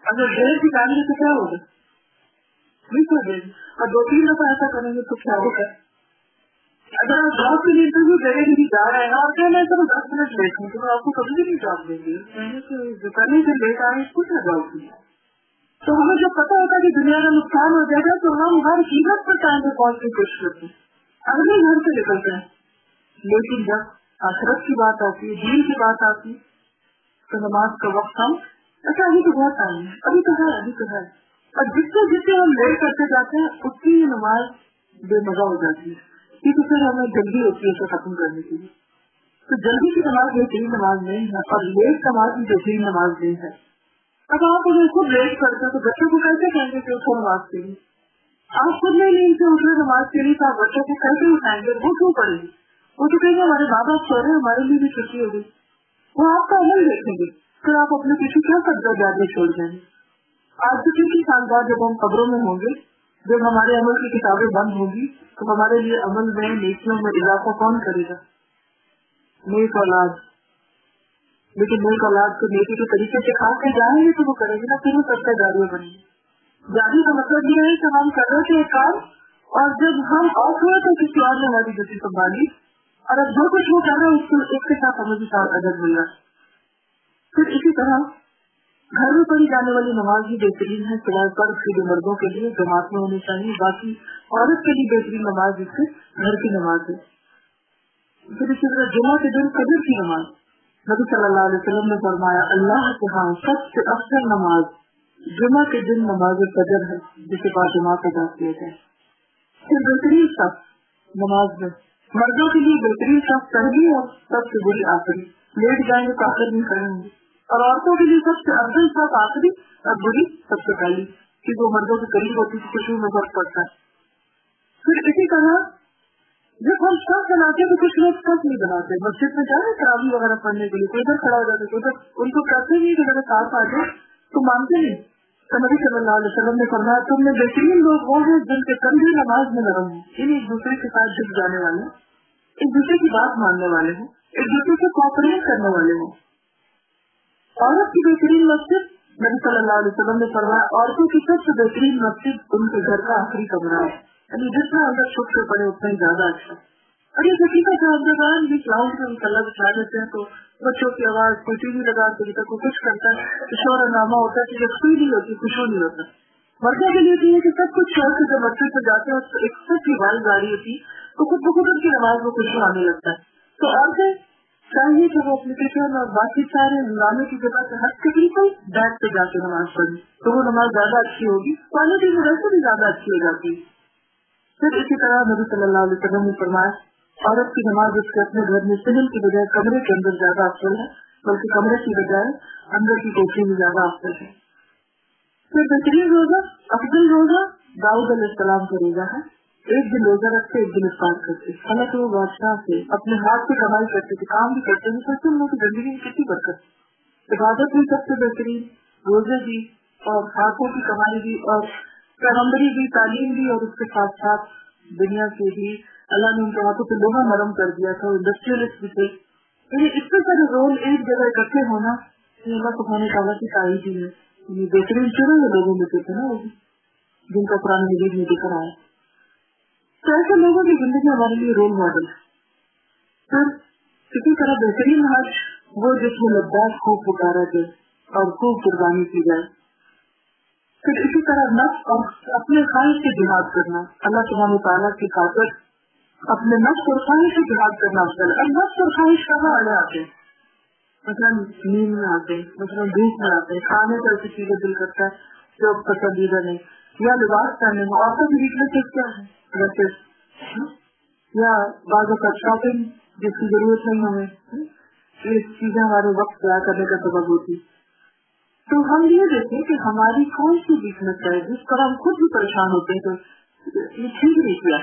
اگر ڈیڑھ کی ٹائم تو کیا ہوگا؟ نہیں اور دو تین دفعہ ایسا کریں گے تو کیا ہوگا؟ اگر آپ جاب کے لیے انٹرویو دینے کے جا رہے ہیں اور کیا میں سب دس منٹ لیٹ ہوں، تو آپ کو کبھی بھی نہیں جاب دیں گے کرنے سے لیٹ آئے کچھ ہے جاب کی تو ہمیں جب پتا ہوتا ہے کہ دنیا کا نقصان ہو جائے گا تو ہم ہر قیمت پر ٹائم پہ پہنچنے کی کوشش کرتے ہیں۔ اگلے گھر سے نکلتے ہیں۔ لیکن جب آخرت کی بات آتی ہے، دین کی بات آتی ہے، تو نماز کا وقت ہم اچھا ابھی تو بہت ٹائم ہے۔ ابھی تو ہے ابھی تو ہے اور جس سے جس سے ہم لیٹ کرتے جاتے ہیں، اس کی نماز بے مزہ ہو جاتی ہے۔ کیونکہ پھر ہمیں جلدی ہوتی ہے اسے ختم کرنے کے لیے۔ تو جلدی کی نماز بہترین نماز نہیں ہے اور لیٹ نماز بھی بہترین نماز نہیں ہے۔ اب آپ اگر خود لیٹ کرتے ہیں تو بچوں کو کیسے کہیں گے کہ اس کو نماز کے لیے؟ آپ خود نہیں نیند سے اٹھ رہے نماز کے لیے تو آپ بچوں کو کیسے اٹھائیں گے؟ وہ کیوں پڑے گی وہ تو کہیں گے ہمارے ماں باپ سو رہے ہیں، ہمارے لیے بھی چھٹی ہوگی وہ آپ کا عمل دیکھیں گے۔ پھر آپ اپنے پیچھے کیا قبضہ جانے چھوڑ جائیں آج سے کسی سال جب ہم قبروں میں ہوں گے، جب ہمارے عمل کی کتابیں بند ہوگی تو ہمارے لیے عمل میں، نیکیوں میں اضافہ کون کرے گا؟ نیک اولاد۔ لیکن نیک اولاد کو نیکی کے طریقے سے کھا کے جائیں گے تو وہ کریں گے نا، پھر وہ سب کا جاری بنے گی جاری کا مطلب یہ ہے کہ ہم کر رہے تھے ایک کام، اور جب ہم آف ہوئے تو کسی اور نے ہماری ڈیوٹی سنبھالی، اور اب جو کچھ وہ کر رہے ہیں، اس ایک کے ساتھ ہمیں بھی ساتھ ادب مل رہا پھر اسی طرح گھر میں پڑھی جانے والی نماز بھی بہترین ہے سوائے پر جو مردوں کے لیے، جماعت میں ہونی چاہیے، باقی عورت کے لیے بہترین نماز جس سے گھر کی نماز ہے۔ پھر اسی طرح جمعہ کے دن قدر کی نماز۔ نبی صلی اللہ علیہ وسلم نے فرمایا، اللہ کے ہاں سب سے افضل نماز جمعہ کے دن نماز قدر ہے، جسے بعد جماعت ادا کیا جائے۔ پھر بہترین سب نماز میں مردوں کے لیے بہترین سب پہلی اور سب سے بری آخری۔ لیٹ جائیں گے تو آخر نہیں کریں گے۔ اور عورتوں کے لیے سب سے افضل سب آخری اور بری سب سے پہلی کیونکہ وہ مردوں کے قریب ہوتی ہے، خوشبو میں فرق پڑتا ہے۔ پھر اسی طرح جب ہم سب بناتے تو کچھ لوگ سب نہیں بناتے۔ مسجد میں جائیں، تراوی وغیرہ پڑھنے کے لیے، کوئی ادھر کھڑا ہو جاتے ادھر، ان کو کہتے نہیں کہ میرے ساتھ آ جائے تو مانتے نہیں نبی صلی اللہ علیہ وسلم نے فرمایا، تم نے بہترین لوگ وہ ہیں جن کے کندھے نماز میں نرم ہوں۔ یعنی ایک دوسرے کے ساتھ جھک جانے والے ایک دوسرے کی بات ماننے والے ہوں، ایک دوسرے سے کوپریٹ کرنے والے ہوں۔ عورت کی بہترین مسجد نبی صلی اللہ علیہ وسلم نے فرمایا، عورتوں کی سب سے بہترین مسجد ان کے گھر کا آخری کمرہ ہے۔ یعنی جتنا اندر چھپ کے پڑے اتنا ہی زیادہ اچھا اور یہ حقیقت ہے اندر بھی کلاؤڈ میں مسلح بچا دیتے ہیں تو بچوں کی آواز، کوئی ٹی وی لگا کے تک وہ کچھ کرتا ہے شور نامہ ہوتا ہے کہ خوشی نہیں ہوتی خوشبو نہیں ہوتا۔ مردوں کے لیے تو یہ کہ سب کچھ چھوڑ کے جب مسجد سے جاتے ہیں ایک سب کی آواز گاڑی ہوتی، تو خود بخود ان کی نماز میں خوشبو آنے لگتا ہے۔ تو عورتیں چاہیے کہ وہ اپلیکیشن اور باقی سارے ہنگامے کی جگہ سے ہٹ کے بالکل بیٹھ کے جا کے نماز پڑھیں۔ تو وہ نماز زیادہ اچھی ہوگی کوالٹی میں ویسے بھی زیادہ اچھی ہو جاتی۔ پھر اسی طرح نبی صلی اللہ علیہ وسلم نے فرمایا، عورت کی نماز اس کے اپنے گھر میں سنل کی بجائے کمرے کے اندر زیادہ افضل ہے، بلکہ کمرے کی بجائے اندر کی کوٹری میں زیادہ افضل ہے۔ پھر بہترین روزہ، افضل روزہ داؤد علیہ السلام کا روزہ ہے۔ ایک دن روزہ رکھتے ایک دن افطار کرتے حالانکہ وہ بادشاہ سے اپنے ہاتھ سے کمائی کرتے تھے، کام بھی کرتے تھے سچ ان کی زندگی میں کتنی برکت عبادت بھی سب سے بہترین، روزے بھی اور ہاتھوں کی کمائی بھی اور پیغمبری بھی، تعلیم بھی اور اس کے ساتھ ساتھ دنیا سے بھی۔ اللہ نے ان کے ہاتھوں پہ لوہا نرم کر دیا تھا انڈسٹریلسٹ بھی تھے۔ یعنی اتنے سارے رول ایک جگہ اکٹھے ہونا اللہ سبحانہ تعالیٰ کی تائید ہی ہے۔ یہ بہترین چنے ہوئے لوگوں میں سے تھے نا جن کا قرآن مجید میں دکھ رہا ہے تو ایسے لوگوں کی زندگی ہمارے لیے رول ماڈل ہے پھر کسی طرح بہترین حج وہ جس میں لداخ خوب پکارا جائے اور خوب قربانی کی جائے۔ پھر اسی طرح نفس اور اپنے خواہش سے جہاد کرنا۔ اللہ سبحانہ تعالیٰ کی خاطر اپنے نفس اور خواہش سے جہاد کرنا افضل اور نفس اور خواہش کہاں آنے آتے مثلاً نیند میں آتے مثلاً دھوپ میں آتے کھانے کا ایسی چیزیں دل کرتا ہے جو پسندیدہ نہیں۔ یا لباس پہننے میں عورتوں کی ویکنیس کیا ہے؟ یا بعض اوقات شاپنگ جس کی ضرورت نہیں ہمیں یہ چیزیں ہمارے وقت ضائع کرنے کا سبب ہوتی۔ تو ہم یہ دیکھیں کہ ہماری کون سی ویکنیس ہے، جس پر ہم خود بھی پریشان ہوتے ہیں، تو یہ ٹھیک نہیں کیا۔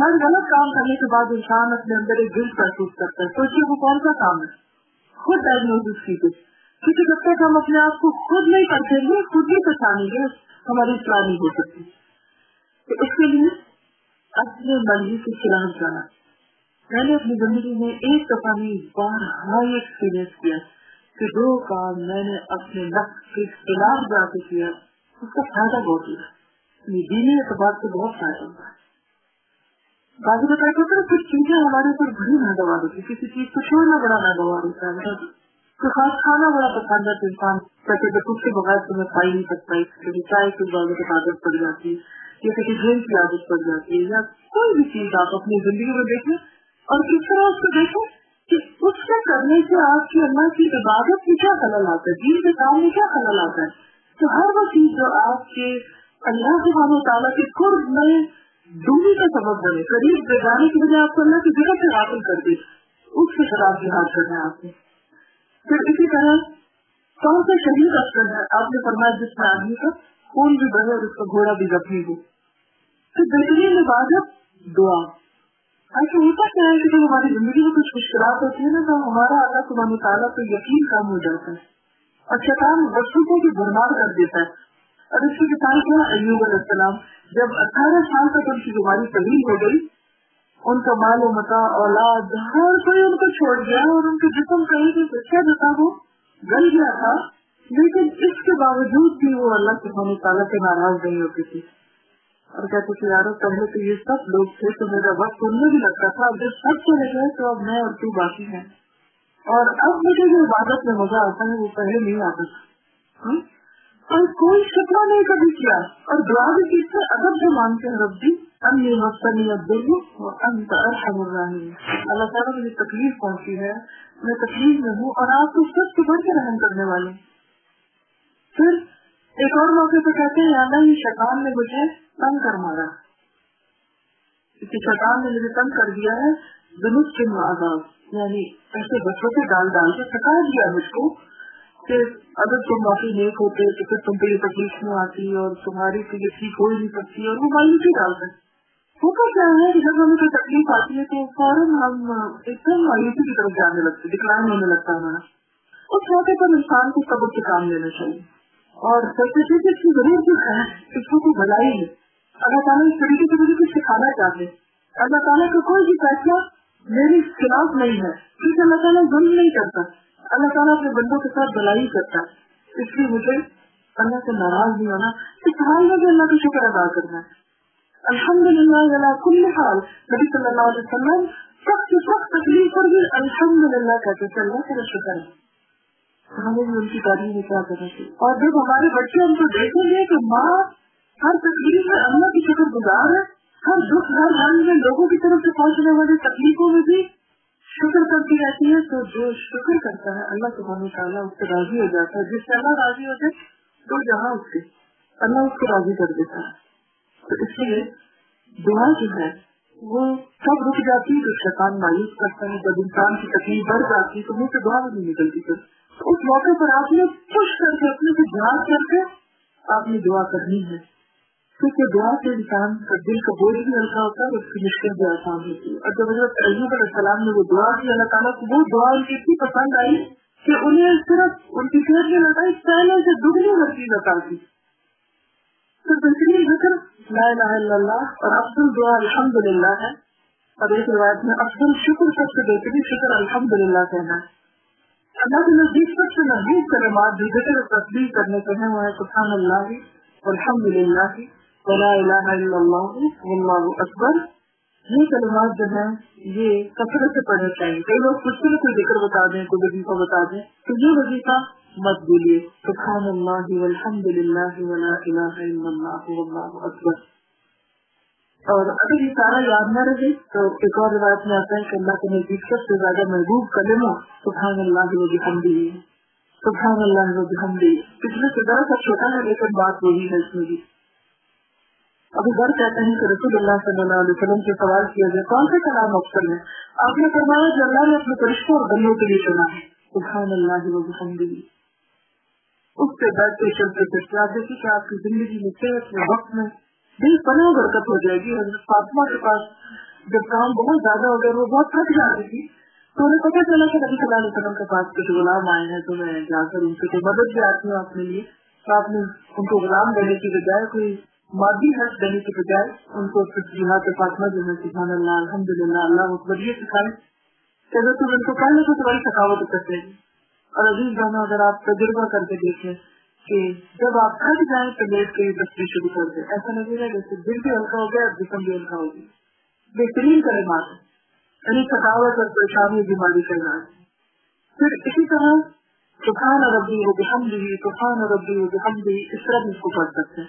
ہر غلط کام کرنے کے بعد انسان اپنے اندر ایک دل محسوس کرتا ہے سوچیے وہ کون سا کام ہے؟ خود ڈائگنوز کیجیے۔ کیونکہ جب تک ہم اپنے آپ کو خود نہیں کرتے گے خود ہی پہچانیں گے ہماری اصلاح نہیں ہو سکتی۔ تو اس کے لیے اپنے مرضی کے خلاف جانا۔ میں نے اپنی زندگی میں ایک دفعہ میں بار ہائی ایکسپیرئنس کیا کہ دو کام میں نے اپنے نقص کے خلاف جا کے کیا۔ اس کا فائدہ بہت ہوا۔ دینی اعتبار سے بہت فائدہ ہوا۔ بازو بتایا کرتے ہیں کچھ چیزیں ہمارے اوپر بڑی ناگوار ہوتی کسی چیز کو چھوڑنا بڑا ناگوار ہوتا ہے۔ تو خاص کھانا بڑا پسند ہے تو انسان کہتے ہیں کچھ کے بغیر تو میں پائی نہیں سکتا کبھی چائے کی بازو کی عادت پڑ جاتی ہے۔ یا کسی گیم کی عادت پڑ جاتی ہے یا کوئی بھی چیز آپ اپنی زندگی میں دیکھیں اور کس طرح اس کو دیکھیں کہ اس سے کرنے سے آپ کی اللہ کی عبادت میں کیا خلل آتا ہے؟ دین کے کام میں کیا خلل آتا ہے؟ تو ہر وہ چیز جو آپ کے اللہ سبحانہ تعالیٰ کے قرب میں دوری کا سبب بنے، قریب جانے کی وجہ آپ کو اللہ کی جگہ سے حاصل کر دے، اس کے خلاف جہاد کرنا ہے آپ نے پھر اسی طرح کون سا شہید افسر ہے؟ آپ نے فرمایا جس میں آدمی کا خون بھی بنے اور اس کا گھوڑا بھی زخمی ہو پھر بہترین عبادت دعا۔ ایسا ہوتا کیا ہے کہ جب ہماری زندگی میں کچھ مشکلات ہوتی ہے نا، تو ہمارا اللہ سبحانہ تعالیٰ کو یقین کم ہو جاتا ہے۔ اور شیطان وسوخوں کی برباد کر دیتا ہے۔ اور اس کی مثال کیا؟ ایوب علیہ السلام۔ جب اٹھارہ سال تک ان کی بیماری طویل ہو گئی، ان کا مال و متا، اولاد، ہر کوئی ان کو چھوڑ گیا اور ان کے جسم کا ایک بچہ جو وہ گل گیا تھا۔ لیکن اس کے باوجود بھی وہ اللہ سبحانہ تعالیٰ سے ناراض نہیں ہوتی تھی۔ اور کہتے تھے یارو پہلے تو یہ سب لوگ تھے تو میرا وقت ان میں بھی لگتا تھا، اب جب سب چلے گئے تو اب میں اور تو باقی ہیں۔ اور اب مجھے جو عبادت میں مزہ آتا ہے، وہ پہلے نہیں آتا تھا۔ اور کوئی شکوا نہیں کبھی کیا۔ اور دعا بھی کی سے ادب جو مانتے ہیں ربی جی، انی مستنی عبدالو اور انت ارحم الراحمین اللہ تعالیٰ مجھے تکلیف پہنچی ہے، میں تکلیف میں ہوں اور آپ کو سب سے بڑھ کے رحم کرنے والے پھر ایک اور موقع پہ کہتے ہیں اللہ یہ شیطان نے مجھے تنگ کر مارا۔ کیونکہ شیطان نے مجھے تنگ کر دیا ہے دنس کے معذاب یعنی ایسے بچوں سے ڈال ڈال کے تھکا دیا مجھ کو کہ اگر تم معافی نیک ہوتے تو پھر تم پہ یہ تکلیف نہیں آتی اور تمہاری تو یہ ٹھیک ہو ہی نہیں سکتی اور وہ مایوسی ڈالتے ہوتا کیا ہے کہ جب ہمیں کوئی تکلیف آتی ہے تو فوراً ہم ایک دم مایوسی کی طرف جانے لگتے ڈکلائن ہونے لگتا ہے ہمارا۔ اس موقع پر انسان کو سب سے کام لینا چاہیے۔ اور سب سے اس کی ضرورت جو ہے؟ اس کو کوئی بھلائی ہے اللہ تعالیٰ اس طریقے سے مجھے کچھ سکھانا چاہتے اللہ تعالیٰ کا کوئی بھی فیصلہ میرے خلاف نہیں ہے۔ کیونکہ اللہ تعالیٰ ظلم نہیں کرتا۔ اللہ تعالیٰ اپنے بندوں کے ساتھ بلائی کرتا ہے۔ اس لیے مجھے اللہ سے ناراض نہیں ہونا۔ اس حال میں بھی اللہ کا شکر ادا کرنا ہے۔ الحمد للہ کل حال۔ نبی صلی اللہ علیہ وسلم سخت سخت تکلیف پر بھی الحمد للہ کہتے اللہ کا شکر ہے۔ ہمیں بھی ان کی تعلیم میں کیا کرنا چاہیے اور جب ہمارے بچے ہم کو دیکھیں گے کہ ماں ہر تکلیف میں اللہ کی شکر گزار ہے، ہر دکھ ہر حال میں لوگوں کی طرف سے پہنچنے والی تکلیفوں میں بھی شکر کرتی رہتی ہے، تو جو شکر کرتا ہے، اللہ سبحانہ تعالیٰ اس سے راضی ہو جاتا ہے۔ جس سے اللہ راضی ہو جائے، تو جہاں اس کے اللہ اس کو راضی کر دیتا ہے۔ تو اس لیے دعا جو ہے، وہ سب رک جاتی ہے، تو شیطان مایوس کرتا ہے، جب انسان کی تکلیف بڑھ جاتی ہے، تو منہ سے دعا بھی نہیں نکلتی۔ پھر اس موقع پر آپ نے خوش کر کے اپنے سے دعا کر کے آپ نے دعا کرنی ہے۔ کیونکہ دعا سے انسان کا دل کا بوجھ بھی ہلکا ہوتا ہے اس کی مشکل بھی آسان ہوتی ہے۔ اور جب حضرت ایوب علیہ السلام نے وہ دعا کی، اللہ تعالیٰ کو وہ دعا ان کی اتنی پسند آئی کہ انہیں صرف ان کی صحت میں لگائی پہلے سے دگنی ہر چیز عطا کی تو بہترین ذکر، لا الہ الا اللہ اور افضل دعا الحمد للہ ہے۔ اور ایک روایت میں افضل شکر سب سے بہترین شکر الحمد للہ کہنا ہے۔ اللہ کے نزدیک سب سے نزدیک کلمات جو ذکر تصدیق کرنے کے ہیں وہ ہے سبحان اللہ الحمد للہ ولا الہ الا اللہ، واللہ اکبر۔ یہ کلمات جو ہیں، یہ کثرت سے پڑھنے چاہیے۔ کئی لوگ کچھ بھی کوئی ذکر بتا دیں، کوئی وظیفہ بتا دیں، تو یہ وظیفہ مت بولیے سبحان اللہ والحمد للہ ولا الہ الا اللہ، واللہ اکبر۔ اور اگر یہ سارا یاد نہ رہے تو ایک اور روایت میں آتا ہے کہ اللہ کے نزدیک سب سے زیادہ محبوب کلمہ سبحان اللہ و بحمدی سبحان اللہ و بحمدی پچھلے سے ذرا سا چھوٹا ہے لیکن بات وہی ہے اس میں بھی۔ ابھی گھر کہتے ہیں کہ رسول اللہ صلی اللہ علیہ وسلم سے سوال کیا جائے کون سے کلام افسر ہے؟ آپ نے فرمایا کہ اللہ نے اپنے فرشتوں اور بندوں کے لیے چنا ہے۔ سبحان اللہ وحمدی اس سے بیٹھتے چلتے پھرتے آپ دیکھیے کہ آپ کی زندگی میں صحت میں، وقت میں دل پناہ برکت ہو جائے گی۔ حضرت فاطمہ کے پاس جب کام بہت زیادہ ہو گیا، وہ بہت تھک جاتی تھی۔ تو انہیں پتا چلا کہ نبی صلی اللہ علیہ وسلم کے پاس کچھ غلام آئے ہیں، تو میں جا کر ان سے کوئی مدد بھی آتی ہوں اپنے لیے؟ تو آپ نے ان کو غلام دینے کی بجائے کوئی مادی حق دینے کی بجائے ان کو جہاد فاطمہ جو ہے، سبحان اللہ الحمد للہ اللہ اکبر یہ سکھائے۔ کہ اگر تم ان کو پہلے تو تمہاری تھکاوٹ کرتے ہیں۔ اور عزیز بہنوں اگر آپ تجربہ کر کے دیکھیں کہ جب آپ تھک جائیں تو لیٹ کے بچے شروع کر دیں۔ ایسا لگے گا جیسے دل بھی ہلکا ہو گیا اور جسم بھی ہلکا ہو گیا۔ بہترین کرے مات یعنی تھکاوٹ اور پریشانی بیماری کا علاج پھر اسی طرح سبحان ربی و بحمدی سبحان ربی و بحمدی اس طرح اس کو پڑھ سکتے ہیں۔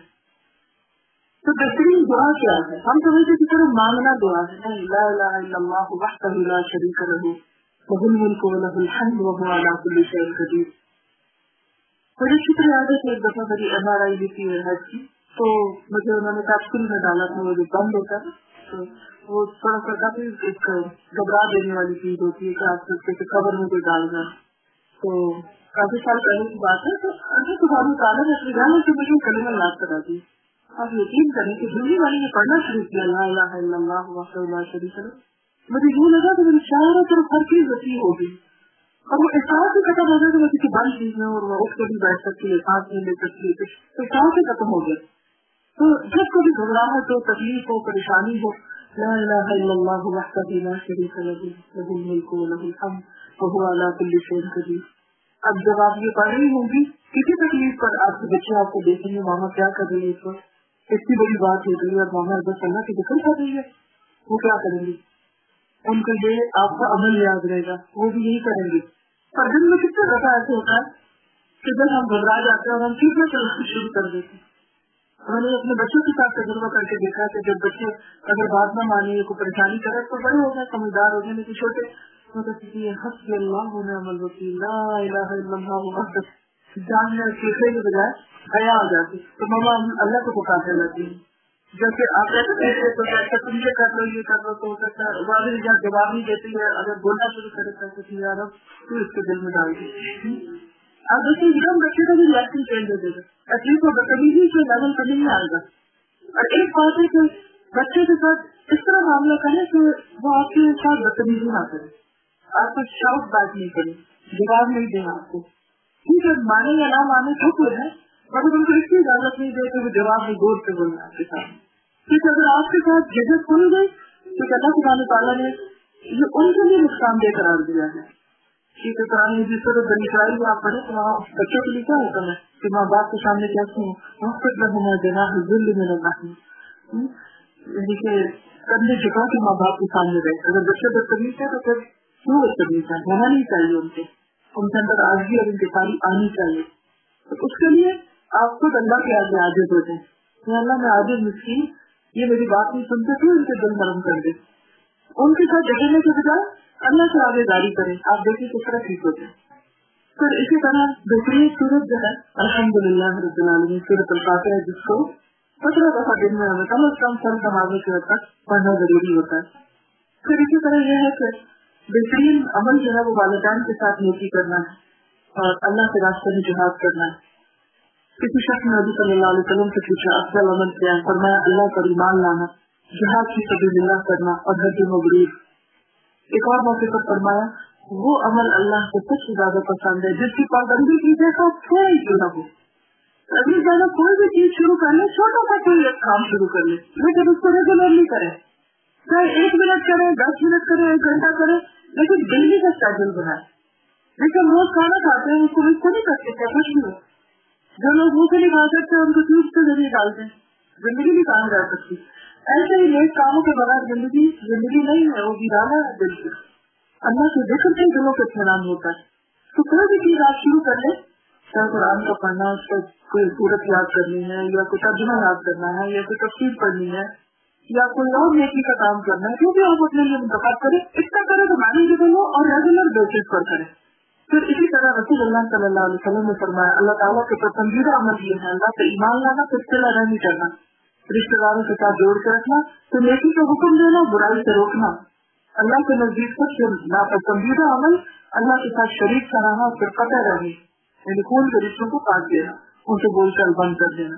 تو بہترین دعا کیا ہے؟ ہم سمجھتے کی طرف مانگنا دعا ہے۔ لا الہ الا اللہ وحدہ لا شریک له له الملك وله الحمد وهو على كل شيء قدير مجھے شکر یاد ہے کہ ایک دفعہ میری ایم آر آئی بھی تھی حج کی، تو مجھے انہوں نے کیپسول میں ڈالا تھا، وہ جو بند ہوتا ہے تو وہ تھوڑا سا کافی ایک گھبرا دینے والی چیز ہوتی ہے کہ آپ کو خبر میں کوئی ڈالنا تو کافی سال پہلے کی بات ہے، تو اگر تمہاری تعالیٰ نے اپنے گھر میں سے مجھے کلمہ یاد کرا دی۔ آپ یقین کریں کہ دلی والی نے پڑھنا شروع کیا، لا الہ الا اللہ وحدہ لا شریک لہ مجھے یوں لگا کہ میری چاروں طرف ہر چیز وسیع ہو گئی۔ اور وہ احساس ہی ختم ہو گیا کہ میں کسی بند چیز میں اور وہ اٹھ کے بھی بیٹھ سکتی ہے سانس نہیں لے سکتی ہے احساس ہی ختم ہو گیا۔ تو جب کبھی گھبراہٹ ہو، تکلیف ہو، پریشانی ہو، لا الہ الا اللہ وحدہ لا شریک لہ لہ الملک و لہ الحمد وهو على كل شيء قدير اب جب آپ یہ پڑھ رہی ہوں گی، کسی تکلیف پر آپ کے بچے آپ کو دیکھیں گے، ماما کیا کر رہی ہے اس وقت؟ اتنی بڑی بات ہو گئی اور ماما بس اللہ کی دخل کر رہی ہے، وہ کیا کریں گی ان کا یہ آپ کا عمل یاد رہے گا، وہ بھی یہی کریں گے۔ پر دن میں کتنا دفعہ ایسے ہوتا ہے کہ جب ہم گھبرا جاتے ہیں اور ہم ٹھیک میں چلنا شروع کر دیتے ہیں۔ میں نے اپنے بچوں کے ساتھ تجربہ کر کے دیکھا کہ جب بچے اگر بات نہ مانے کوئی پریشانی کرے تو بڑے ہو گئے، سمجھدار ہو گئے، لیکن چھوٹے حسبی اللہ نعم الوکیل، لا الہ الا اللہ جان سیکھنے کے بجائے حیا آ جاتی تو ماما اللہ کو پکارتے رہتی ہیں۔ جیسے آپ تم یہ کر لو یہ کر لو تو ہو سکتا ہے واضح جہاں جواب نہیں دیتی ہے، اگر بولنا شروع کرے تو کچھ یار تو اس کے دل میں ڈال دی اب دیکھیے ایک دم بچے کا بھی ریئیکشن چینج ہو جائے گا ایٹ لیسٹ وہ بدتمیزی سے لیول کرنے میں آئے گا۔ اور ایک بات ہے کہ بچے کے ساتھ اس طرح معاملہ کرے کہ وہ آپ کے ساتھ بدتمیزی نہ کرے آپ کو شاؤٹ بات نہیں کرے جواب نہیں دے آپ کو۔ ٹھیک ہے مانے یا نہ مانے جو کوئی ہے مگر ان کو اس کی اجازت نہیں دے کہ وہ جواب میں گور سے بولنا آپ کے ساتھ اچھا۔ کیونکہ اگر آپ کے ساتھ جگہ کھل گئی، تو اللہ سبحانہ تعالیٰ نے یہ ان کے لیے نقصان دہ قرار دیا ہے؟ ٹھیک ہے قرآن میں جس طرح بنی اسرائیل میں آپ پڑھیں تو وہاں بچوں کے لیے کیا ہوتا ہے؟ کہ ماں باپ کے سامنے کہتے ہیں؟ محفت رہنا جنا ذل میں لگا یعنی کہ کندھے جھکا کے ماں باپ کے سامنے رہے۔ اگر بچے بدتمیز ہے تو پھر کیوں بدتمیز ہے ہونا نہیں چاہیے ان کے۔ ان کے اندر آزگی اور انتقالی آنی چاہیے۔ تو اس کے لیے آپ خود اللہ کے آگے عاجز ہو جائیں اللہ میں عاجز مسکین یہ میری بات نہیں سنتے تو ان کے دل نرم کر دے۔ ان کے ساتھ جگنے کے بجائے اللہ سے آگے داری کریں آپ دیکھیں کس طرح ٹھیک ہو جائیں پھر اسی طرح بہترین صورت جو ہے الحمد للہ رب العالمین صورت الفاتح ہے جس کو پندرہ دفعہ دن میں ہمیں کم از کم سر سماجی کے وقت پڑھنا ضروری ہوتا ہے۔ پھر اسی طرح یہ ہے کہ بہترین عمل جو ہے، وہ والدین کے ساتھ نیکی کرنا ہے اور اللہ کے راستے میں جہاد کرنا ہے۔ کسی شخص نے نبی صلی اللہ علیہ وسلم سے پوچھا، افضل عمل کیا؟ فرمایا، اللہ پر ایمان لانا، جہاد کی سبیل اللہ کرنا اور حج مغرب ایک اور موقع پر فرمایا، وہ عمل اللہ کو سب سے زیادہ پسند ہے، جس کی پابندی کی جیسا تھوڑا ہی کیوں نہ ہو۔ ابھی زیادہ کوئی بھی چیز شروع کر لے چھوٹا سا کوئی ایک کام شروع کر لے لیکن اس کو ریگولرلی کرے۔ چاہے ایک منٹ کرے، دس منٹ کرے، ایک گھنٹہ کرے، لیکن ڈیلی کا اسکیڈول بنائے۔ لیکن روز کھانا کھاتے ہیں، اس کو اس کو نہیں کر سکتے کچھ بھی جو لوگ منہ سے نہیں کھا سکتے ان کو ٹیوب کے ذریعے ڈالتے ہیں۔ زندگی نہیں کام جا سکتی۔ ایسے ہی نیک کاموں کے بغیر زندگی زندگی نہیں ہے، وہ ویرانا ہے دل سے اللہ کے ذکر سے دلوں کو اطمینان ہوتا ہے۔ تو کوئی بھی چیز آپ شروع کر لیں، چاہے قرآن کا پڑھنا، اس کا کوئی صورت یاد کرنی ہے، یا کوئی ترجمہ یاد کرنا ہے، یا کوئی تفصیل پڑھنی ہے، یا کوئی اور نیکی کا کام کرنا ہے، جو بھی آپ اپنے لیے منتخب کریں، اتنا کرے تو مینیجیبل ہو اور ریگولر بیسس پر کریں۔ پھر اسی طرح رسول اللہ صلی اللہ علیہ وسلم نے فرمایا، اللہ تعالیٰ کے پسندیدہ عمل یہ ہے، اللہ سے ایمان لانا پھر سے نہیں کرنا رشتے داروں کے ساتھ جوڑ کے رکھنا، تو نیکی کا حکم دینا، برائی سے روکنا۔ اللہ کے نزدیک سب سے ناپسندیدہ عمل اللہ کے ساتھ شریک کرانا پھر قطع رہے یعنی خون کے رشتوں کو کاٹ دینا، ان سے بول چال بند کر دینا۔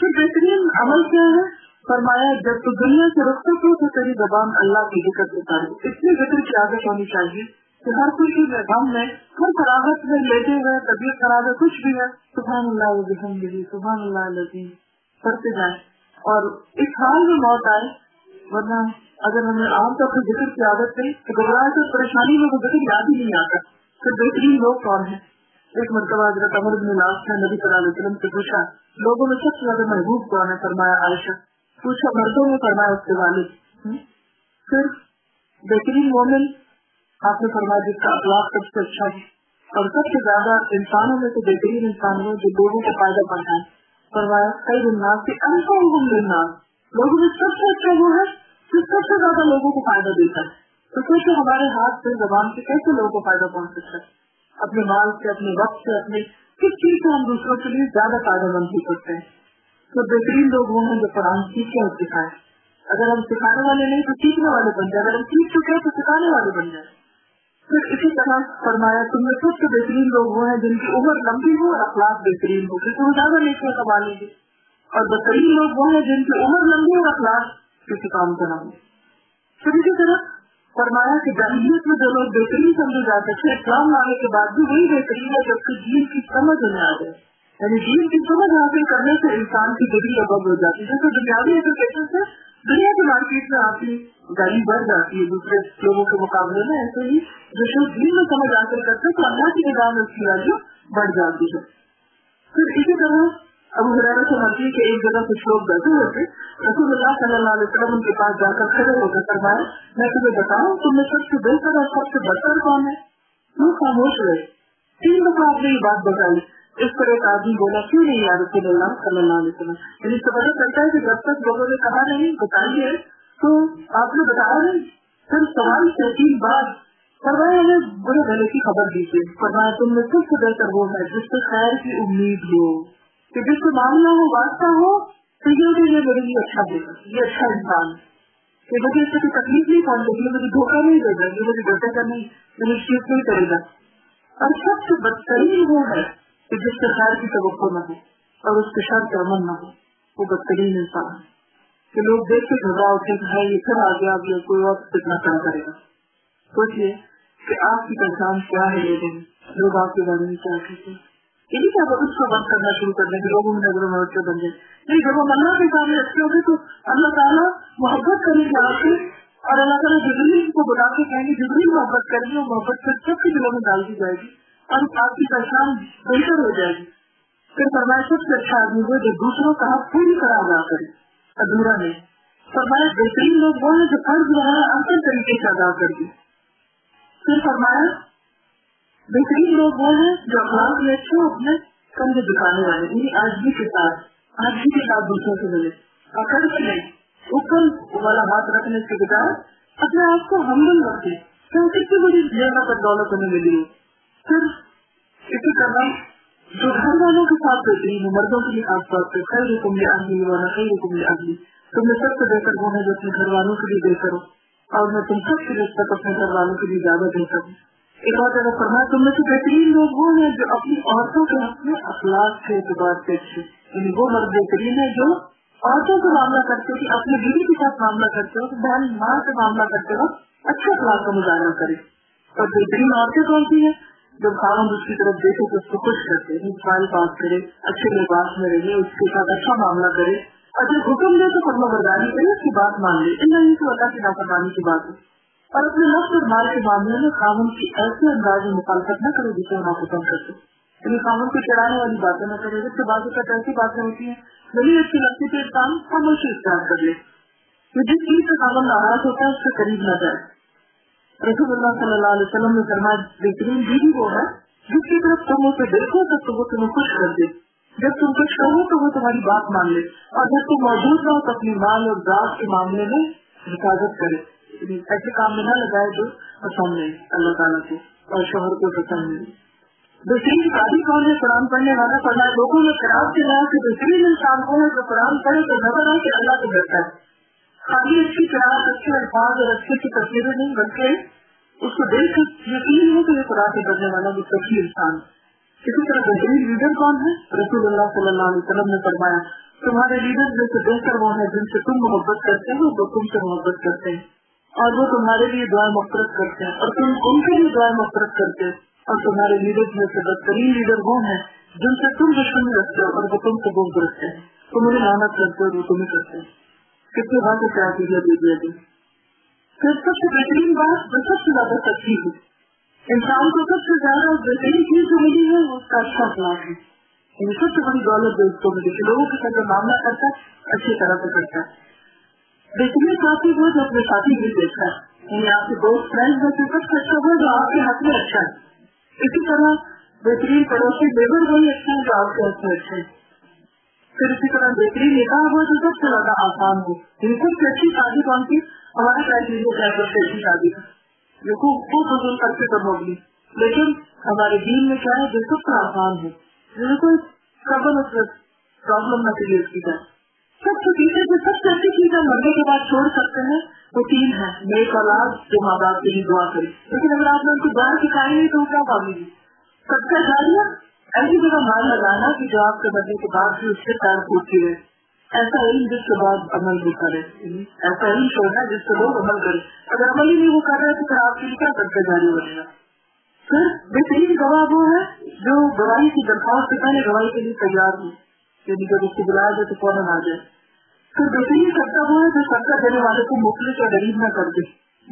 پھر بہترین عمل کیا ہے؟ فرمایا، جب تو دنیا سے رخصت ہو تو تیری زبان اللہ کی ذکر سے تاری۔ اس لیے ذکر کی عادت ہونی چاہیے۔ کہ ہر خوشی میں غم میں ہر فراغت میں لیٹے ہوئے، طبیعت خراب ہے، کچھ بھی ہے سبحان اللہ الحمد سبحان اللہ لذیذ کرتے جائیں۔ اور اس حال میں موت آئے، ورنہ اگر ہمیں عام طور پر ذکر کی عادت نہیں تو گھبراہٹ اور پریشانی میں وہ ذکر یاد ہی نہیں آتا پھر بہترین لوگ کون ہیں۔ ایک مرتبہ حضرت عمر بن لاس نے نبی صلی اللہ علیہ وسلم سے پوچھا، لوگوں میں سب سے زیادہ محبوب کون ہے؟ فرمایا، عائشہ۔ پوچھا، مردوں میں فرمایا اس کے والد۔ پھر بہترین مومن آپ نے فرمایا جس کا اخلاق سب سے اچھا ہے اور سب سے زیادہ انسانوں میں تو بہترین انسان ہے جو لوگوں کو فائدہ پہنچائے۔ فرمایا کئی دنات کے انفا لوگوں میں سب سے اچھا وہ ہے جو سب سے زیادہ لوگوں کو فائدہ دیتا ہے۔ تو سوچو ہمارے ہاتھ سے زبان سے کیسے لوگوں کو فائدہ پہنچ سکتا ہے؟ اپنے مال سے، اپنے وقت سے، اپنے کس چیز سے ہم دوسروں کے لیے زیادہ فائدہ مند ہو سکتے ہیں؟ تو بہترین لوگ وہ ہیں جو قرآن سیکھے اور سکھائے اگر ہم سکھانے والے نہیں تو سیکھنے والے بن جائے اگر ہم سیکھ چکے ہیں تو سکھانے والے بن جائے پھر اسی طرح فرمایا، تم میں سب سے بہترین لوگ وہ ہیں جن کی عمر لمبی ہو اور اخلاق بہترین ہو کیونکہ وہ زیادہ نیچے کما لیں گے۔ اور بدترین لوگ وہ ہیں جن کی عمر لمبی اور اخلاق کسی کام کا نام پھر اسی طرح فرمایا کہ جہلیت میں جو لوگ بہترین سمجھے جاتے تھے اسلام لانے کے بعد بھی وہی بہترین ہے جبکہ دین کی سمجھ انہیں آ جائے۔ یعنی دین کی سمجھ حاصل کرنے سے انسان کی ڈگری ابب ہو جاتی ہے۔ جیسے دنیاوی ایجوکیشن سے مارکیٹ میں آپ کی گاڑی بڑھ جاتی ہے، دوسرے لوگوں کے مقابلے میں، ایسے ہی جو شخص دین میں سمجھ حاصل کرتے تو اللہ کی نگاہ میں اس کی ویلو بڑھ جاتی ہے۔ پھر اسی طرح ابو حرارہ سے مرضی ایک جگہ کچھ لوگ بیٹھے ہوئے تھے، رسول اللہ صلی اللہ علیہ وسلم ان کے پاس جا کر کھڑے ہو کر فرمایا، میں تمہیں بتاؤں، تم میں سب سے بہتر اور سب سے بدتر کون ہے؟ وہ خاموش رہے۔ تین دفعہ آپ نے یہ بات بتائی۔ اس پر ایک آدمی بولا، کیوں نہیں یار رسول اللہ صلی اللہ علیہ وسلم؟ یعنی اس سے پتا چلتا ہے کہ جب تک لوگوں نے کہا نہیں، بتائیے۔ تو آپ نے بتایا نہیں پھر سوال سے تین فرمایا ہمیں بڑے بھلے کی خبر دیجیے فرمایا تم میں سب سے بہتر وہ ہے جس سے خیر کی امید ہو، کہ جس سے معاملہ ہو واسطہ ہو، تو یہ کہ یہ میرے لیے اچھا دے گا۔ یہ اچھا انسان کہ مجھے اس سے کوئی تکلیف نہیں پہنچے گی مجھے دھوکہ نہیں دے گا یہ مجھے ڈرتے کا نہیں مجھے چیز نہیں کرے گا۔ اور سب سے بدترین وہ ہے کہ جس سے خیر کی توقع نہ ہو اور اس کے شر کا امن نہ ہو، وہ بدترین انسان ہے۔ کہ لوگ دیکھ کے گھبرا اٹھے کہ ہاں یہ پھر آ گیا اب یہ کوئی وقت کتنا کام کرے گا۔ سوچیے کہ آپ کی پہچان کیا ہے یہ دن لوگ آپ کے بارے میں کیا کہتے ہیں؟ یہ نہیں کہ اس کو بند کرنا شروع کر دیں گے لوگوں میں نظروں میں اچھے بن جائے؟ نہیں جب ہم اللہ کے سامنے اچھے ہوگے تو اللہ تعالیٰ محبت کریں گے آپ سے اور اللہ تعالیٰ جبریل کو بلا کے کہیں گے، جبریل محبت کریں گے اور محبت سے سب کے دلوں میں ڈال دی جائے گی اور آپ کی پہچان بہتر ہو جائے گی۔ پھر فرمایا، سب سے اچھا آدمی وہ جو دوسروں کا حق پوری طرح ادا کرے۔ ادھورا نہیں فرمایا، بہترین لوگ وہ ہیں جو فرض وغیرہ اثر طریقے سے ادا کر دی پھر فرمایا، بہترین لوگ وہ ہیں جو اخلاق میں اچھے اپنے کندھے دکھانے والے یعنی آج بھی کے ساتھ، آج بھی کے ساتھ دوسروں سے ملے۔ اکڑ کے نہیں، اوپر والا ہاتھ رکھنے کے بجائے اپنے آپ کو ہمدل رکھے تو کتنی بڑی جگہ پر دولت ہمیں ملی۔ ہو پھر اسی طرح جو گھر والوں کے ساتھ بہترین ہے مردوں کے لیے خاص طور پہ خیر حکم لے آگے والا خیر حکم لے آگے تم نے سب سے بہتر وہ ہے جو اپنے گھر والوں کے لیے بہتر ہو اور میں تم سب سے رسپیکٹ اپنے گھر والوں کے لیے زیادہ بہتر ہوں ایک اور جگہ فرمایا، تم میں سے بہترین لوگ وہ ہیں جو اپنی عورتوں کے حق میں اخلاق کے اعتبار سے اچھے یعنی وہ مرد بہترین ہے جو عورتوں سے معاملہ کرتے کہ اپنے بیوی کے ساتھ معاملہ کرتے ہو بہن ماں سے معاملہ کرتے ہو اچھے اخلاق کا مظاہرہ کرے۔ اور بہترین عورتیں کون سی ہیں؟ جب خامن اس کی طرف دیکھے تو اس کو خوش کرتے اسمائل بات کرے، اچھے لباس میں رہے، اس کے ساتھ اچھا معاملہ کرے۔ اور جب حکم دے تو فرما برداری کرے، اس کی بات مان لے۔ ان نہیں تو اللہ کی نافرمانی کی بات ہے۔ اور اپنے نفس اور مال کے معاملے میں خامن کی ایسے انداز میں مخالفت نہ کرے جسے ہم پسند کرتے یعنی خامن کو چڑھانے والی باتیں نہ کرے، جس سے بعض اوقات ایسی باتیں ہوتی ہیں۔ بھلی اچھی لگتی تو انسان خاموشی اختیار کر لے۔ جس چیز سے خامن ناراض ہوتا ہے، اس سے قریب نہ جائے۔ رسول اللہ صلی اللہ علیہ وسلم نے فرمایا، بہترین بیوی وہ ہے جس کی طرف تم اسے دیکھو تو وہ تمہیں خوش کر دے جب تم کچھ کہو تو وہ تمہاری بات مان لے، اور جب تم موجود رہو تو اپنی مال اور ذات کے معاملے میں حفاظت کرے۔ یعنی ایسے کام میں نہ لگائے جو پسند نہیں۔ اللہ تعالیٰ کو اور شوہر کو پسند نہیں بہترین شادی کون ہے؟ قرآن پڑھنے والا پڑھنا لوگوں میں خراب کے لحاظ سے بہترین انسان کو ہے جو قرآن پڑھے تو نظر آئے کہ اللہ کو ڈرتا ہے۔ خالی اچھی قرآن اچھے الفاظ اور اچھی اچھی تصویریں نہیں، بلکہ اس کو دیکھ کر یقین ہو کہ یہ قرآن کے پڑھنے والا وہ سچی انسان اسی طرح بہترین لیڈر کون ہے؟ رسول اللہ صلی اللہ علیہ وسلم نے فرمایا، تمہارے لیڈر جن سے بہتر وہ ہیں، جن سے تم محبت کرتے ہو، وہ تم سے محبت کرتے ہیں۔ اور وہ تمہارے لیے دعائیں مفرت کرتے ہیں۔ اور تم ان کے لیے دعائیں مفرت کرتے اور تمہارے لیڈر میں سے بدترین لیڈر وہ ہیں، جن سے تم دشمنی رکھتے ہو اور وہ تم سے بوجھ رکھتے ہیں۔ تم انہیں محنت کرتے ہو، وہ تمہیں کرتے ہیں۔ کتنی بات کیا چیزیں دے دیا گئی پھر سب سے بہترین بات جو سب سے زیادہ سچی ہے، انسان کو سب سے زیادہ بہترین چیز جو ملی ہے، وہ اس کا اچھا اخلاق ہے۔ یعنی سب سے بڑی دولت جو اس کو ملی کہ لوگوں کے ساتھ جو معاملہ کرتا ہے، اچھی طرح سے کرتا ہے۔ بہترین ساتھی وہ جو اپنے ساتھی بھی دیکھتا ہے۔ یعنی آپ کے دوست فرینڈ میں سے سب سے اچھا وہ جو آپ کے حق میں اچھا ہے۔ اسی طرح بہترین پڑوسی لیبر وہی اچھا ہے جو آپ کے حق میں اچھے ہیں پھر اسی طرح بہترین نکاح ہوا جو سب سے زیادہ آسان ہو یعنی سب سے اچھی شادی کون سی ہمارا کرائٹیریا کیا سب سے اچھی شادی دیکھو خوب فضول کرتے کم ہوگی لیکن ہمارے دین میں کیا ہے جو سب سے آسان ہے جیسے کوئی سبن پرابلم نہ کریٹ کی جائے سب سے پیچھے جو سب سے اچھی چیز ہم مرنے کے بعد چھوڑ سکتے ہیں وہ تین ہے نیک اولاد جو ماں باپ کے لیے دعا کرے لیکن اگر آپ نے ان کو باہر سکھائیں گے تو کیا پاگے گی سب کا جاریہ ایسی جگہ مال لگانا کہ جو آپ کے مرنے کے بعد بھی اس سے پیر پھوٹتی رہے ایسا علم جس کے بعد عمل بھی کرے۔ ایسا علم چھوڑنا جس سے لوگ عمل کرے۔ اگر عمل ہی نہیں وہ کر رہے تو پھر آپ کے لیے کیا کرتے جاری بنے گا پھر بہترین گواہ وہ ہے جو گواہی کی درخواست سے پہلے گواہی کے لیے تیار ہو۔ یعنی جب اس کو بلایا جائے تو فوراً آ جائے پھر بہترین کرتا وہ ہے جو سرکا دینے والے کو مختلف یا غریب نہ کر دے،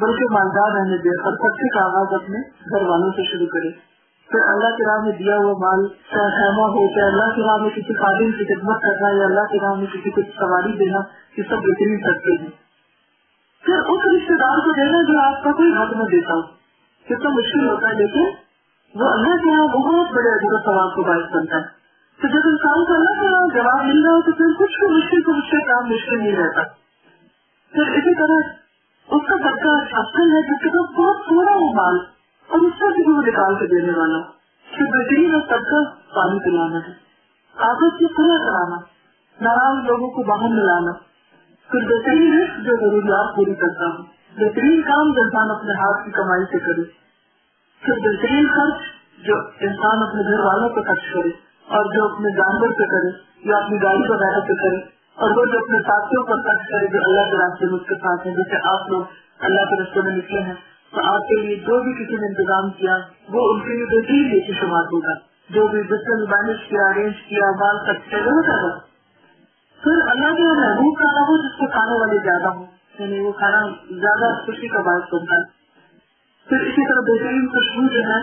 بلکہ مالدار رہنے دے اور سچے کا آغاز اپنے گھر والوں سے شروع کرے۔ پھر اللہ کی راہ میں دیا ہوا مال چاہے خیمہ ہو چاہے اللہ کی راہ میں کسی خادم کی خدمت کرنا یا اللہ کی راہ میں کسی کو سواری دینا، یہ سب بہترین کرتے ہیں پھر اس رشتے دار کو دینا جو آپ کا کوئی حق نہ دیتا ہو۔ کتنا مشکل ہوتا ہے، لیکن وہ اللہ کے یہاں بہت بڑے عجیب سوال کو باعث بنتا ہے۔ تو جب انسان کو اللہ کے یہاں جواب مل رہا ہو، تو پھر کچھ بھی مشکل کو مشکل کام مشکل نہیں رہتا۔ پھر اسی طرح اس کا سب اصل ہے جس کے پاس بہت تھوڑا ہو مال۔ اور اس سے بھی نکال کے دینے والا پھر بہترین اور سب کا پانی پلانا ہے۔ آپس کو پورا کرانا۔ ناراض لوگوں کو باہر ملانا پھر بہترین ہے جو ضروریات پوری کرتا ہوں۔ بہترین کام جو انسان اپنے ہاتھ کی کمائی سے کرے۔ پھر بہترین خرچ جو انسان اپنے گھر والوں کو خرچ کرے اور جو اپنے جانور پہ کرے یا اپنی گاڑی وغیرہ پہ کرے اور وہ جو اپنے ساتھیوں پر خرچ کرے جو اللہ کے راستے میں اس کے ساتھ ہیں، جیسے آپ لوگ اللہ کے راستے میں نکلے ہیں۔ تو آپ کے لیے جو بھی کسی نے انتظام کیا، وہ ان کے لیے بہترین لیے شمار ہوگا جو بھی جس نے کیا ارینج کیا، مال خرچ کیا وہ کرا پھر اللہ کے محبوب کھانا ہو جس کو کھانے والے زیادہ ہوں یعنی وہ کھانا زیادہ خوشی کا باعث بنتا ہے۔ پھر اسی طرح بہترین خوشبو جو ہے،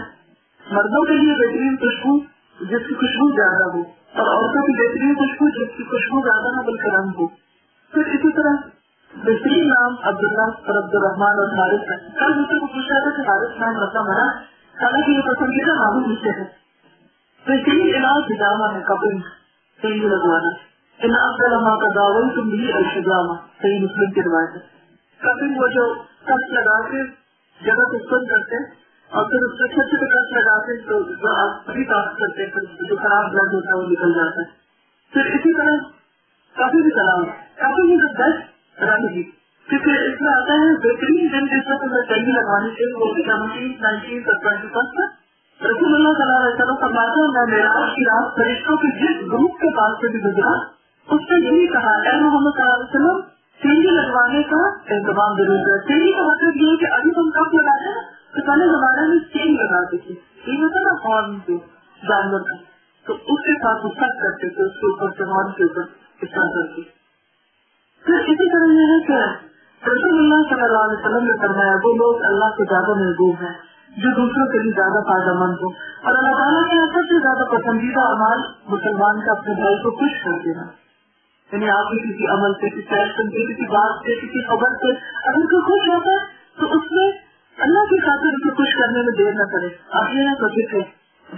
مردوں کے لیے بہترین خوشبو جس کی خوشبو زیادہ ہو، اور عورتوں کی بہترین خوشبو جس کی خوشبو زیادہ نہ بلکہ رنگ ہو۔ پھر اسی طرح بہترین نام عبداللہ اور عبد الرحمان اور حارث ہے کل مجھ دوسرے کو پوچھا تھا کہ حارث نام رکھا مرا حالانکہ یہ پسندیدہ نام نیچے ہے۔ بہترین علاج بجاما ہے کپڑے صحیح لگوانا انعام کا لمحہ کا دعوی تم بھی الشجامہ، صحیح مسلم کی روایت ہے۔ کپڑے وہ جو کپ لگا کے جگہ کو سن کرتے اور پھر اس میں چھوٹے چھوٹے کٹ لگاتے تو ابھی کام کرتے ہیں جو خراب بلڈ ہوتا ہے وہ نکل جاتا ہے۔ پھر اسی طرح کافی بھی کلام کافی بھی جو بیسٹ کیونکہ اس میں آتا ہے بہترین دن جس وقت میں چاہیے لگوانی چاہیے وہ نائنٹین نائنٹین ٹوینٹی فسٹ رسول اللہ صلی اللہ علیہ وسلم فرماتے ہیں، میں میراج کی رات فرشتوں کے جس گروپ کے پاس سے بھی گزرا، اس نے یہی کہا، اے محمد صلی اللہ علیہ وسلم چینی لگوانے کا انتظام ضرور ہے چینی کا مطلب یہ ہے کہ ابھی تم کب لگاتے ہیں؟ تو پہلے زمانے میں چین لگاتے تھے یہ مطلب ہوتا نا ہارن کو، جانور کا تو اس کے ساتھ وہ سٹ کرتے تھے، اس کے اوپر سے ہارن کے اوپر اس طرح کرتے۔ پھر اسی طرح یہ ہے کہ رسول اللہ صلی اللہ علیہ وسلم نے فرمایا، وہ لوگ اللہ سے زیادہ محبوب ہیں، جو دوسروں کے لیے زیادہ فائدہ مند ہو اور اللہ تعالیٰ کے سب سے زیادہ پسندیدہ عمال مسلمان کا اپنے بھائی کو خوش کر دینا۔ یعنی آپ کی کسی عمل سے، کسی ایکشن سے، کسی بات سے، کسی خبر سے اگر کوئی خوش ہوتا ہے، تو اس میں اللہ کی خاطر اسے خوش کرنے میں دیر نہ کرے۔ آپ یہ نہ سوچے کہ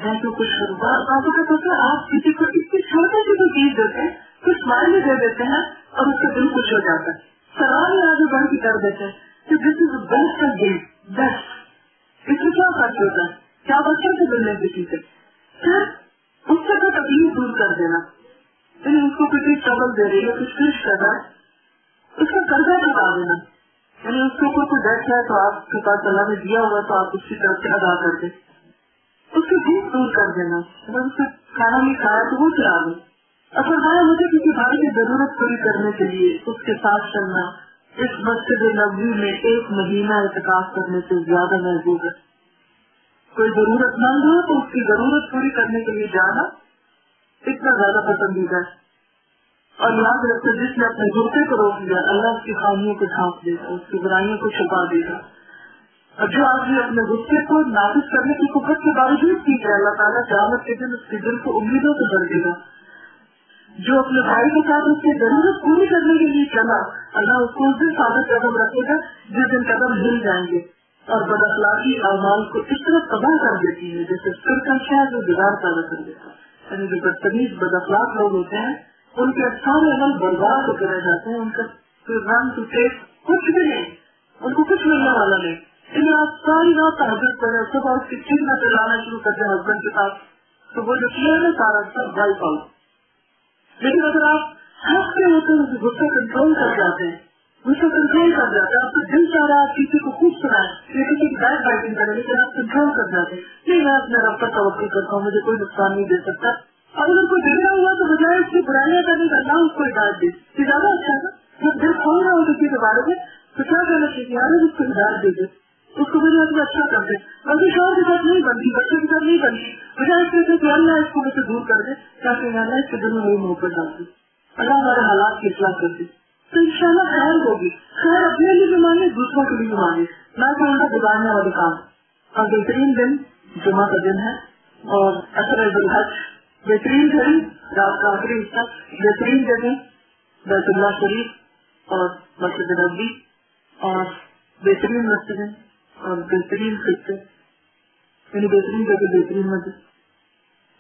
میں تو خوش کروں؟ گا آپ کا سوچا آپ کسی کو اتنی چھوٹی سی کوئی چیز دیتے ہیں، کچھ مائل دے دیتے ہیں اور اس کا دل خوش ہو جاتا ہے۔ سوال آگے بڑھ کے کر دیتے ہیں کہ this is best of game best اس میں کیا خرچ ہوتا ہے؟ کیا بچوں سے ملنے کسی سے پھر اس سے کوئی تکلیف دور کر دینا۔ یعنی اس کو کسی ٹربل دے رہی ہے، کچھ خوش کر رہا ہے۔ اس کا قرضہ چکا دینا۔ یعنی اس کے اوپر کوئی ڈیٹ ہے تو آپ کے پاس اللہ نے دیا ہوگا تو آپ اس کی طرف سے ادا کر دیں۔ اس کی بھوک دور کر دینا۔ اگر اس سے کھانا نہیں کھایا تو وہ چلا دیں اگر ہاں مجھے کسی بھائی کی ضرورت پوری کرنے کے لیے اس کے ساتھ چلنا، اس مسجد نبوی میں ایک مہینہ احتکاف کرنے سے زیادہ محبوب ہے۔ کوئی ضرورت مند ہو تو اس کی ضرورت پوری کرنے کے لیے جانا اتنا زیادہ پسندیدہ ہے۔ اور یاد رکھتے جس نے اپنے غصے کو روک لیا، اللہ اس کی خامیوں کو ڈھانپ دے گا، اس کی برائیوں کو چھپا دے گا۔ اور جو آدمی اپنے غصے کو نافذ کرنے کی قبت کے باوجود کی ہے، اللہ تعالیٰ جامت کے دن اس کے دل کو امیدوں سے بھر دے گا۔ جو اپنے بھائی کے ساتھ اس کی ضرورت پوری کرنے کے لیے چلا، اللہ اس کو اس دن ثابت قدم رکھے گا، جس دن قدم مل جائیں گے۔ اور بد اخلاقی اعمال کو اس طرح تباہ کر دیتی ہے، جیسے سر کا شاید جو بگاڑ پیدا کر دیتا یعنی جو بدتمیز بد اخلاق لوگ ہوتے ہیں، ان کے سارے عمل برباد ہو رہ جاتے ہیں، ان کا رنگ ٹیسٹ کچھ بھی نہیں، ان کو کچھ ملنے والا نہیں۔ لیکن آپ ساری رات تحجد کریں صبح اس کی چیز میں چلانا شروع کرتے ہیں ہسبینڈ کے ساتھ، تو وہ جو کیا ہے، سارا سب ڈال پاؤ لیکن اگر آپ ہنستے ہوتے ہیں غصہ کنٹرول کر جاتے ہیں، غصہ کنٹرول کر جاتے ہیں، آپ کا دل چاہ رہا ہے آپ کسی کو خوب سنائے یا کسی کی بیڈ بائٹنگ کریں، لیکن آپ کنٹرول کر جاتے ہیں۔ نہیں، میں اپنے رب پر توقع کرتا ہوں، مجھے کوئی نقصان نہیں دے سکتا۔ اگر کوئی بگڑا ہوا تو بجائے اس کی برائیاں کرنے کا نہ اس کو ہدایت دے۔ یہ زیادہ اچھا ہے جب دل کھول رہا ہو کسی کے بارے میں تو کیا کہنا چاہیے؟ یار، اس کو ہدایت دے دے۔ اس کو میرے میں اچھا کر دے۔ بلکہ شوہر کے ساتھ نہیں بنتی بچے کے ساتھ نہیں بنتی بجائے اس سے کہ اللہ اس کو مجھے دور کر دے تاکہ اللہ اس کے دل میں وہی محبت ڈال دے اللہ ہمارے حالات کی اصلاح کر دے۔ تو ان شاء اللہ خیر ہوگی۔ خیر اپنے لیے بھی مانے دوسروں کے لیے بھی مانے میں تو ان کا گزارنے والی کام۔ اور بہترین دن جمعہ کا دن ہے۔ اور اثر الحج بہترین گھڑی، رات کا آخری حصہ بہترین جگہ، بیت اللہ شریف اور مسجد نبی اور بہترین مسجد اور بہترین خطے یعنی بہترین جگہ بہترین مسجد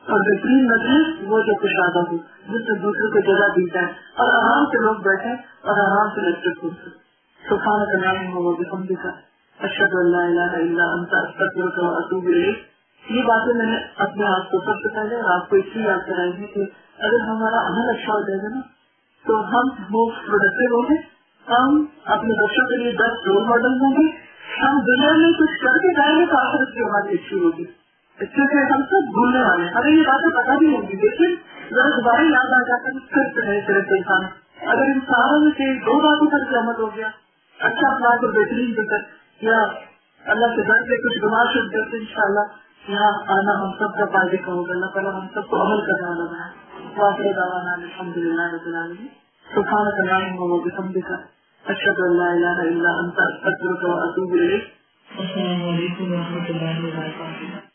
اور بہترین مسجد وہ جو کشادہ ہو، جس سے دوسرے کو جگہ دی جائے اور آرام سے لوگ بیٹھے اور آرام سے لیکچر سن سکتے سبحان اللہ ہو بحمد کا اشد اللہ الہ الا انت، استغفرک و اتوب الیک۔ یہ باتیں میں نے اپنے آپ کو سب سے پہلے آپ کو اس لیے یاد کرائی ہے کہ اگر ہمارا عمل اچھا ہو جائے گا نا، تو ہم وہ پروڈکٹیو ہوں گے۔ ہم اپنے بچوں کے لیے دس رول ماڈل ہوں گے۔ ہم دنیا میں کچھ کر کے جائیں گے تو آخر کی ہماری اچھی ہوگی۔ کیونکہ ہم سب بھولنے والے ہیں۔ ہمیں یہ باتیں پتا بھی ہوگی۔ لیکن ذرا دوبارہ یاد آ جاتا ہے پھر سے رہے پھر انسان اگر ان ساروں میں سے دو باتوں تک عمل ہو گیا اچھا اپنا کو بہترین ذکر، یا اللہ کے گھر سے کچھ گما شد کرتے ان شاء اللہ یہاں آنا ہم سب کا فائدے کا ہوگا۔ اللہ تعالیٰ ہم سب کو عمل کرنے والا بنا واقع دعوانا الحمد للہ رب العالمین۔ سبحانك اللهم وبحمدك اشهد ان لا اله الا انت استغفرك واتوب اليك السلام علیکم و رحمۃ اللہ وبرکاتہ